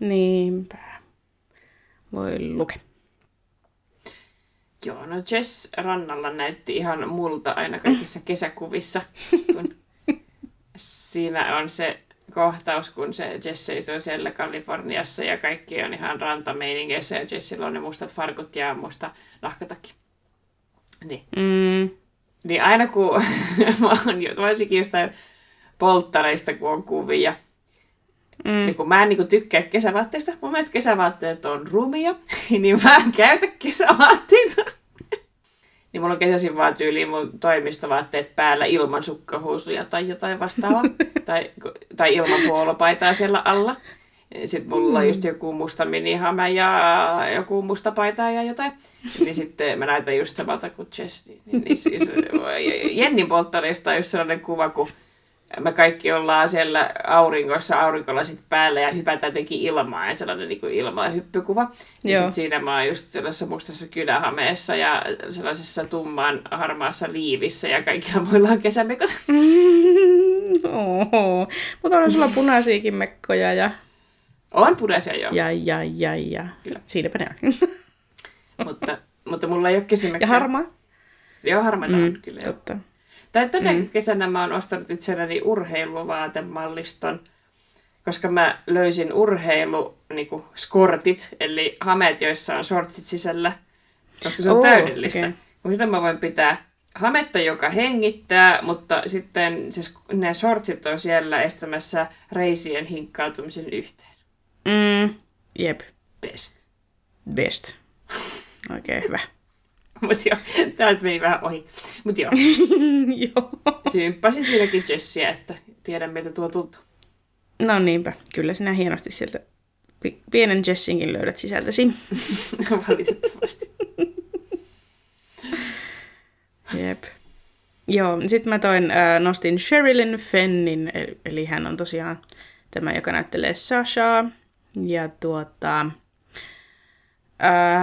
Niinpä. Voi luke. Joo, no Jess rannalla näytti ihan multa aina kaikissa kesäkuvissa, kun (laughs) siinä on se kohtaus, kun se Jess seisoo siellä Kaliforniassa ja kaikki on ihan rantameiningeissä ja Jessillä on ne mustat farkut ja musta nahkatakki. Niin, Mm. niin aina kun (laughs) mä oon varsinkin jostain polttareista, kun on kuvia, Mm. niin kun mä en niin tykkää kesävaatteista, mun mielestä kesävaatteet on rumia, (laughs) niin mä en käytä kesävaatteita. Niin mulla on kesäisin vaan tyyliin mun toimistovaatteet päällä ilman sukkahousuja tai jotain vastaavaa. (laughs) tai, tai ilman puolopaitaa siellä alla. Sitten mulla on just joku musta minihame ja joku musta paita ja jotain. Niin sitten mä näytän just samalta kuin Jess. Niin, niin siis, Jennin polttarista on just sellainen kuva, kun me kaikki ollaan siellä auringossa aurinkolasit päällä ja hypätään jotenkin ilmaan ja sellainen niin ilma- ja hyppykuva. Ja Joo. sitten siinä mä oon just sellaisessa mustassa kynähameessa ja sellaisessa tummaan harmaassa liivissä ja kaikilla muilla on kesämekot. (laughs) Oho. Mutta on sulla punaisiakin mekkoja ja, On punaisia jo, ja, ja, ja, ja. Kyllä. Siinäpä ne on. mutta, mutta mulla ei ole kesämekkoja. ja harmaa. Joo, harmaita mm, on kyllä. Joo. Tai tänä mm. kesänä mä oon ostanut itselleni urheiluvaatemalliston, koska mä löysin urheilu niin skortit, eli hameet, joissa on shortsit sisällä, koska se on Oo, täydellistä. okei. Mitä mä voin pitää? Hametta, joka hengittää, mutta sitten se, ne sortsit on siellä estämässä reisien hinkkautumisen yhteen. Mm, jep. Best. Best. Oikein hyvä. Mut joo, täältä meni vähän ohi. Mut joo, (laughs) Joo. symppasin siinäkin Jessiä, että tiedän miltä tuo tuntuu. No niinpä, kyllä sinä hienosti sieltä pi- pienen Jessinkin löydät sisältäsi. (laughs) Valitettavasti. Jep. Joo, sitten mä toin, äh, nostin Sherilyn Fennin, eli, eli hän on tosiaan tämä, joka näyttelee Sashaa. Ja tuota,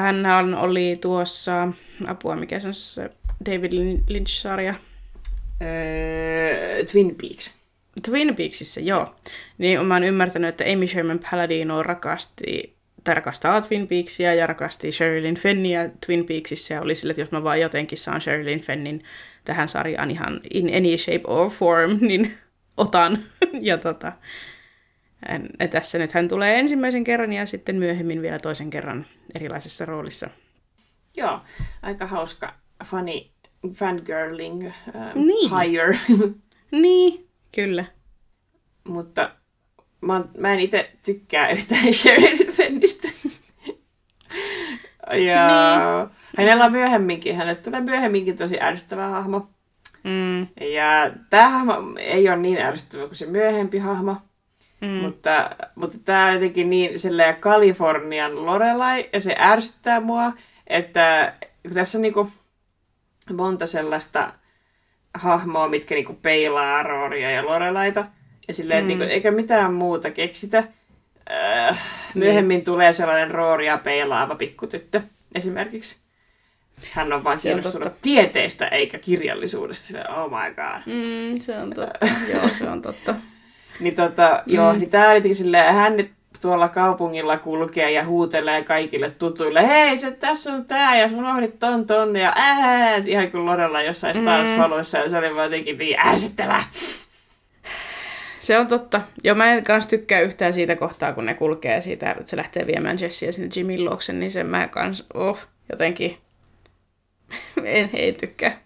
hän oli tuossa, apua mikä se on se David Lynch-sarja, Öö, Twin Peaks. Twin Peaksissa, joo. Niin mä oon ymmärtänyt, että Amy Sherman Palladino rakasti, tai rakastaa Twin Peaksia ja rakasti Sherilyn Fennia Twin Peaksissa ja oli sille, että jos mä vaan jotenkin saan Sherilyn Fennin tähän sarjaan ihan in any shape or form, (laughs) niin otan. (laughs) ja tota, tässä nyt hän tulee ensimmäisen kerran ja sitten myöhemmin vielä toisen kerran erilaisessa roolissa. Joo, aika hauska funny fangirling uh, Niin. hire. (laughs) Niin, kyllä. Mutta mä, mä en itse tykkää yhtään (laughs) Sherilyn Fennistä. (laughs) ja Niin. hänellä on myöhemminkin, hänet tulee myöhemminkin tosi ärsyttävä hahmo. Mm, Ja tämä hahmo ei ole niin ärsyttävä kuin se myöhempi hahmo. Mm, Mutta, mutta tämä on jotenkin niin silleen Kalifornian Lorelai, ja se ärsyttää mua, että kun tässä on niinku monta sellaista hahmoa, mitkä niinku peilaa Rooria ja Lorelaita, ja silleen, mm. niinku, eikä mitään muuta keksitä. Äh, myöhemmin tulee sellainen Rooria peilaava pikkutyttö esimerkiksi. Hän on vain kiinnostunut tieteestä eikä kirjallisuudesta. Silleen, oh my god. mm, se on totta. (laughs) Joo, se on totta. Niin tota, mm. joo, niin tää oli jotenkin silleen, hän nyt tuolla kaupungilla kulkee ja huutelee kaikille tutuille, hei se tässä on tää ja sun unohdit ton tonne ja ää, ihan kuin Lorella jossain Stars Mm. Followissa ja se oli vaan jotenkin niin ärsyttävää. Se on totta. Joo, mä en kans tykkää yhtään siitä kohtaa, kun ne kulkee siitä, että se lähtee viemään Jessia sinne Jimin luokse, niin sen mä kans, oh, jotenkin, (laughs) en, en tykkää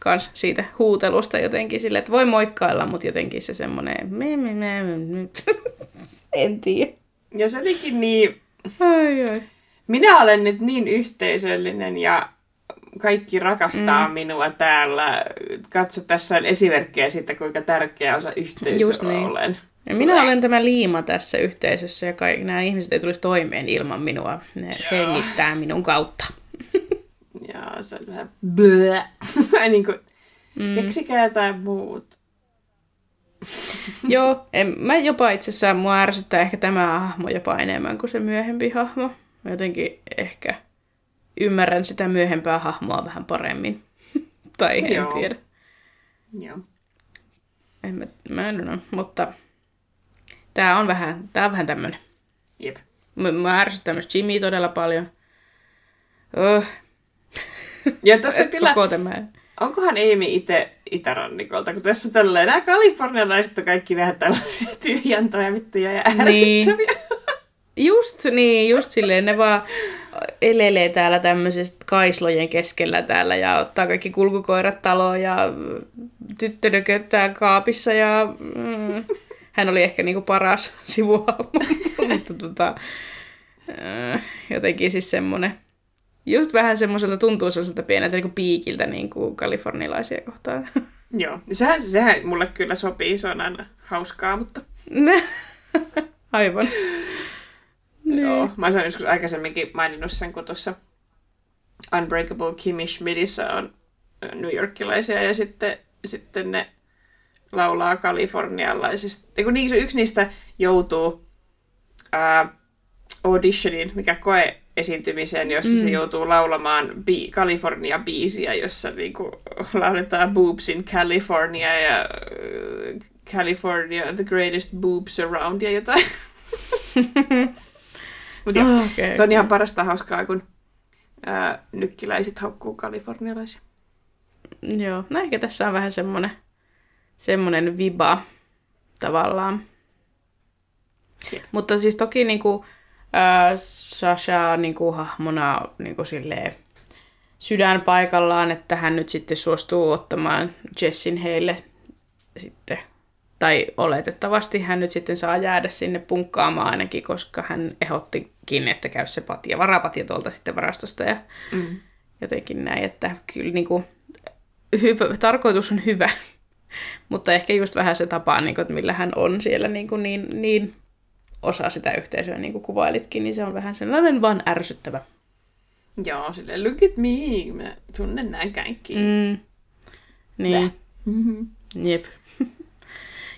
kans siitä huutelusta jotenkin sille, että voi moikkailla, mutta jotenkin se semmonen, me, me, me, me, me. (laughs) en tiedä. Ja se jotenkin niin, Ai, ai. minä olen nyt niin yhteisöllinen ja kaikki rakastaa mm. minua täällä. Katso, tässä on esimerkkejä siitä, kuinka tärkeä osa yhteisöä Just niin. olen. Ja minä olen tämä liima tässä yhteisössä ja kaikki nämä ihmiset ei tulisi toimeen ilman minua. Ne hengittää minun kautta. (laughs) Ja se on vähän blö. (laughs) niin kuin, mm. keksikää jotain muut. (laughs) Joo, en, mä jopa itse asiassa mua ärsyttää ehkä tämä hahmo jopa enemmän kuin se myöhempi hahmo. Mä jotenkin ehkä ymmärrän sitä myöhempää hahmoa vähän paremmin. (laughs) tai en Joo. tiedä. Joo. En mä, mä en know, mutta tää on vähän, tää on vähän tämmönen. Jep. Mä, mä ärsyttää myös Jimmy todella paljon. Oh, (laughs) Ja tässä kyllä, onkohan Amy itse itärannikolta, kun tässä on tälleen, nämä kalifornialaiset on kaikki vähän tällaisia tyhjäntoja, vittuja ja Niin. ärsyttäviä. Just niin, just silleen ne vaan elelee täällä tämmöisessä kaislojen keskellä täällä ja ottaa kaikki kulkukoirat taloon ja tyttö nököttää kaapissa ja mm, hän oli ehkä niinku paras (laughs) sivuhahmo, mutta tota, äh, jotenkin siis semmonen, just vähän semmoiselta tuntuu sellaiselta pieneltä niinku piikiltä niinku kalifornilaisia kohtaan. (laughs) Joo, sehän, sehän mulle kyllä sopii, se on aina hauskaa, mutta (laughs) Aivan. Niin. joo. Mä olen joskus aikaisemminkin maininnut sen, kun tuossa Unbreakable Kimmy Schmidissä on New Yorkilaisia ja sitten, sitten ne laulaa kalifornialaisista. Eiku niin, se yksi niistä joutuu ää, auditioniin, mikä koe esiintymiseen, jossa mm. se joutuu laulamaan bi- California-biisiä, jossa niinku lauletaan Boobs in California ja äh, California, the greatest boobs around ja jotain. (laughs) Mut Okei. se on ihan parasta hauskaa, kun ää, nykkiläiset haukkuu kalifornialaisia. Joo, no ehkä tässä on vähän semmonen, semmonen viba tavallaan. Jep. Mutta siis toki niinku, äh, Sasha niinku hahmona niinku silleen, sydän paikallaan, että hän nyt sitten suostuu ottamaan Jessin heille sitten. Tai oletettavasti hän nyt sitten saa jäädä sinne punkkaamaan ainakin, koska hän ehottikin, että käy se patja, varapatja tuolta sitten varastosta ja Mm. jotenkin näin, että kyllä niin kuin, hyvä, tarkoitus on hyvä, (laughs) mutta ehkä just vähän se tapa, niin kuin, että millä hän on siellä niin, kuin niin, niin osa sitä yhteisöä, niin kuin kuvailitkin, niin se on vähän sellainen vaan ärsyttävä. Joo, silleen, look at me, mä tunnen nämä kaikki. Mm. Niin, Mm-hmm. jep. (laughs)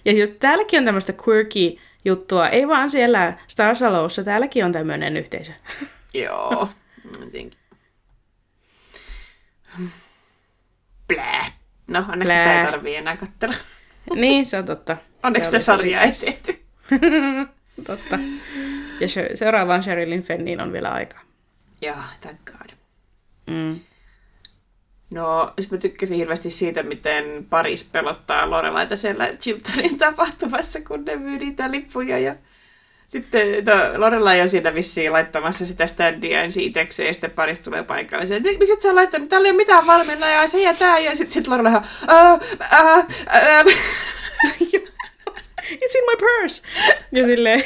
Ja just täälläkin on tämmöistä quirky juttua, ei vaan siellä Star Salossa, täälläkin on tämmöinen yhteisö. (laughs) Joo, jotenkin. Blää. No, onneksi Blää. sitä ei tarvii enää katsella. niin, se on totta. Onneksi Se sitä oli (laughs) Totta. Ja se- seuraavaan Sherilyn Fenniin on vielä aikaa. Joo, thank god. Mm. No, sit mä tykkäsin hirveästi siitä, miten Paris pelottaa Lorelaita siellä Chiltonin tapahtumassa, kun ne myy niitä lippuja. Ja sitten no, Lorelai on siinä vissiin laittamassa sitä standia ensin itsekseen, ja sitten Paris tulee paikalle. Se, miksi et sä laittanut? Täällä ei ole mitään valmiina, ja se ja tää. Ja sitten sit Lorelai on, ää, ää, ää. (laughs) It's in my purse! Ja silleen,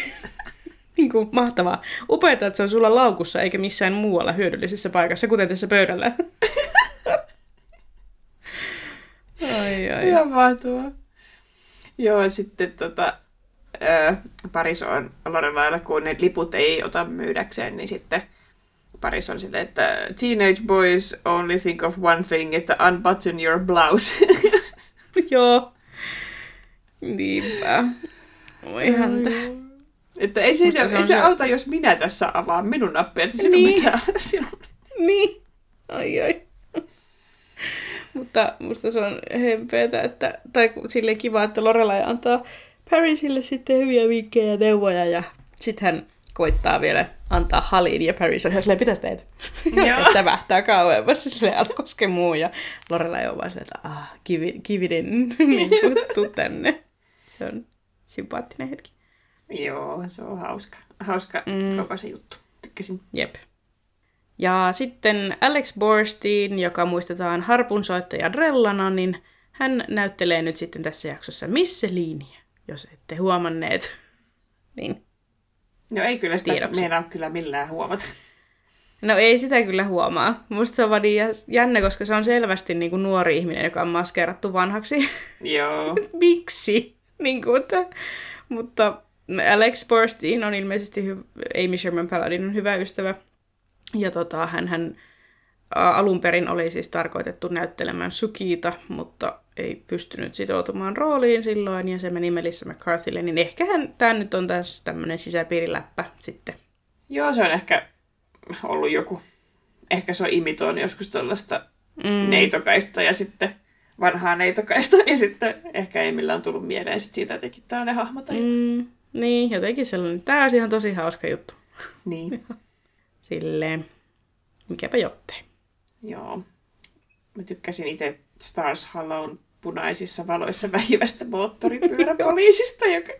niin kuin, mahtavaa. Upeeta, että se on sulla laukussa eikä missään muualla hyödyllisessä paikassa, kuten tässä pöydällä. ai ai. Ihan mahtavaa. Joo, sitten tota, ää, Paris on Lorelailla, kun ne liput ei ota myydäkseen, niin sitten Paris on silleen, että teenage boys only think of one thing, että unbutton your blouse. (laughs) Joo. Niinpä. Oi häntä. että ei se, Musta ei se se, auta, jos minä tässä avaan minun nappia, että sinun Niin. pitää (laughs) sinun. Niin. Ai ai. Mutta musta se on hempeetä, että, tai silleen kiva, että Lorelai antaa Parisille sitten hyviä vinkkejä ja neuvoja ja sitten hän koittaa vielä antaa Halin ja Paris on ihan silleen, pitäis teet? Joo. (laughs) Sävähtää kauemmas ja silleen, älä koske muu ja Lorelai on vaan silleen, että ah, it in, (laughs) niin tuu tänne. Se on sympaattinen hetki. Joo, se on hauska. Hauska Mm. koko se juttu. Tykkäsin. Jep. Ja sitten Alex Borstein, joka muistetaan harpunsoittaja Drellana, niin hän näyttelee nyt sitten tässä jaksossa Misseliiniä, jos ette huomanneet. (laughs) niin. No ei kyllä sitä Tiedoksi. meidän kyllä millään huomata. No ei sitä kyllä huomaa. Musta se on vaan niin jä- jännä, koska se on selvästi niin kuin nuori ihminen, joka on maskeerattu vanhaksi. (laughs) Joo. Miksi? Niin kuin, että, mutta Alex Borstein on ilmeisesti hy- Amy Sherman Paladin hyvä ystävä. Ja tota, hän, hän alun perin oli siis tarkoitettu näyttelemään Sukita, mutta ei pystynyt sitoutumaan rooliin silloin, ja se meni Melissa McCarthylle, niin ehkä hän, tämä nyt on tässä tämmöinen sisäpiiriläppä sitten. Joo, se on ehkä ollut joku, ehkä se on imitoinut joskus tuollaista mm. neitokaista ja sitten vanhaa neitokaista ja sitten ehkä ei millään tullut mieleen sit siitä jotenkin tällainen hahmo tai mm. niin, jotenkin sellainen. Tämä olisi ihan tosi hauska juttu. Niin, (laughs) Silleen, mikäpä jottei. joo. Mä tykkäsin itse Stars Hollown punaisissa valoissa väivästä moottoripyöräpoliisista, joka,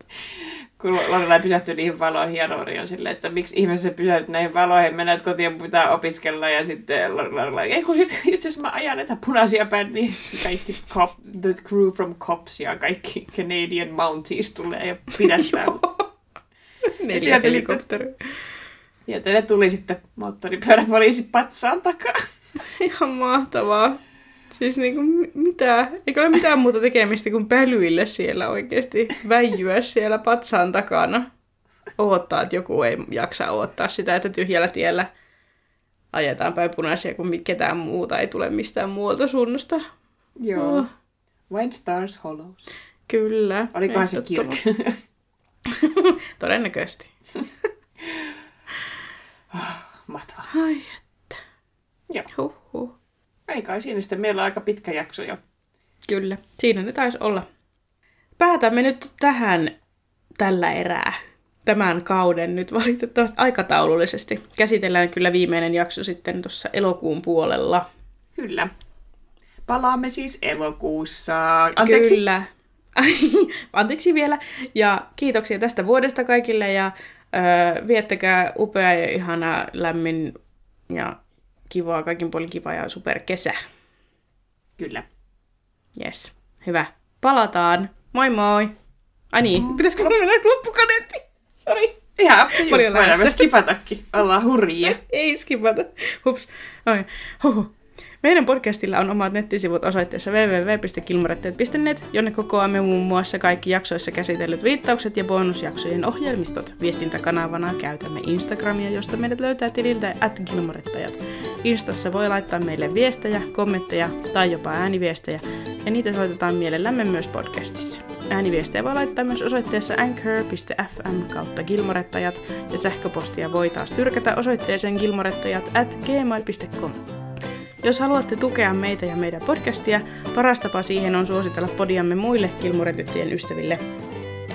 kun Lorelai pysähtyi niihin valoihin ja Rory on silleen, että miksi ihmeessä pysähdyt näihin valoihin, menet kotiin ja pitää opiskella ja sitten Lorelai, ei kun sit, itse asiassa mä ajan näitä punaisia bändiä, Sitten kaikki cop, the crew from Cops ja kaikki Canadian Mounties tulee ja pidättää. Neljä sieltä helikopteria. Sieltä ne tuli sitten moottoripyöräpoliisi patsaan takaa. Ihan mahtavaa. Siis niinku, mi- mitä? Eikö ole mitään muuta tekemistä kuin pälyille siellä oikeasti väijyä siellä patsaan takana. Odottaa, että joku ei jaksa odottaa sitä, että tyhjällä tiellä ajetaan päin punaisia, kun ketään muuta ei tule mistään muualta suunnasta. Joo. Oh. When Stars Hollows. Kyllä. Olikohan se Kirk? (laughs) Todennäköisesti. (laughs) Mahtavaa. Ai, Joo. huhhuh. Ei kai siinä sitten. Meillä on aika pitkä jakso jo. Kyllä, siinä ne taisi olla. Päätämme nyt tähän tällä erää. Tämän kauden nyt valitettavasti aikataulullisesti. Käsitellään kyllä viimeinen jakso sitten tuossa elokuun puolella. Kyllä. Palaamme siis elokuussa. Anteeksi. Kyllä. (laughs) Anteeksi vielä. Ja kiitoksia tästä vuodesta kaikille ja öö, viettäkää upea ja ihana, lämmin ja kivaa, kaikin puolin kiva ja super kesä. Kyllä. Yes, hyvä. Palataan. Moi moi! Ai niin, mm. pitäisikö mun mennä loppukaneetti? Sori. Ihan up to you. Paljon Voidaan me skipatakin. Ollaan hurjia. Ei skipata. Hups. Oi. Huhu. Meidän podcastilla on omat nettisivut osoitteessa www.kilmoretteet.net, jonne kokoamme muun muassa kaikki jaksoissa käsitellyt viittaukset ja bonusjaksojen ohjelmistot. Viestintäkanavana käytämme Instagramia, josta meidät löytää tililtä at Gilmorettajat. Instassa voi laittaa meille viestejä, kommentteja tai jopa ääniviestejä, ja niitä soitetaan mielellämme myös podcastissa. Ääniviestejä voi laittaa myös osoitteessa anchor.fm kautta gilmorettajat, ja sähköpostia voi taas tyrkätä osoitteeseen gilmorettajat at gmail.com. Jos haluatte tukea meitä ja meidän podcastia, paras tapa siihen on suositella podiamme muille Kilmoretyttöjen ystäville.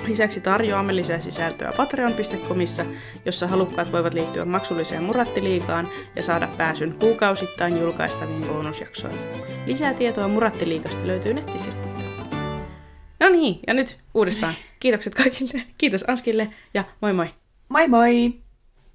Lisäksi tarjoamme lisää sisältöä patreon.comissa, jossa halukkaat voivat liittyä maksulliseen Murattiliigaan ja saada pääsyn kuukausittain julkaistaviin bonusjaksoihin. Lisää tietoa Murattiliigasta löytyy nettisivuilta. No niin, ja nyt uudestaan. Kiitokset kaikille. Kiitos Anskille ja moi moi! Moi moi!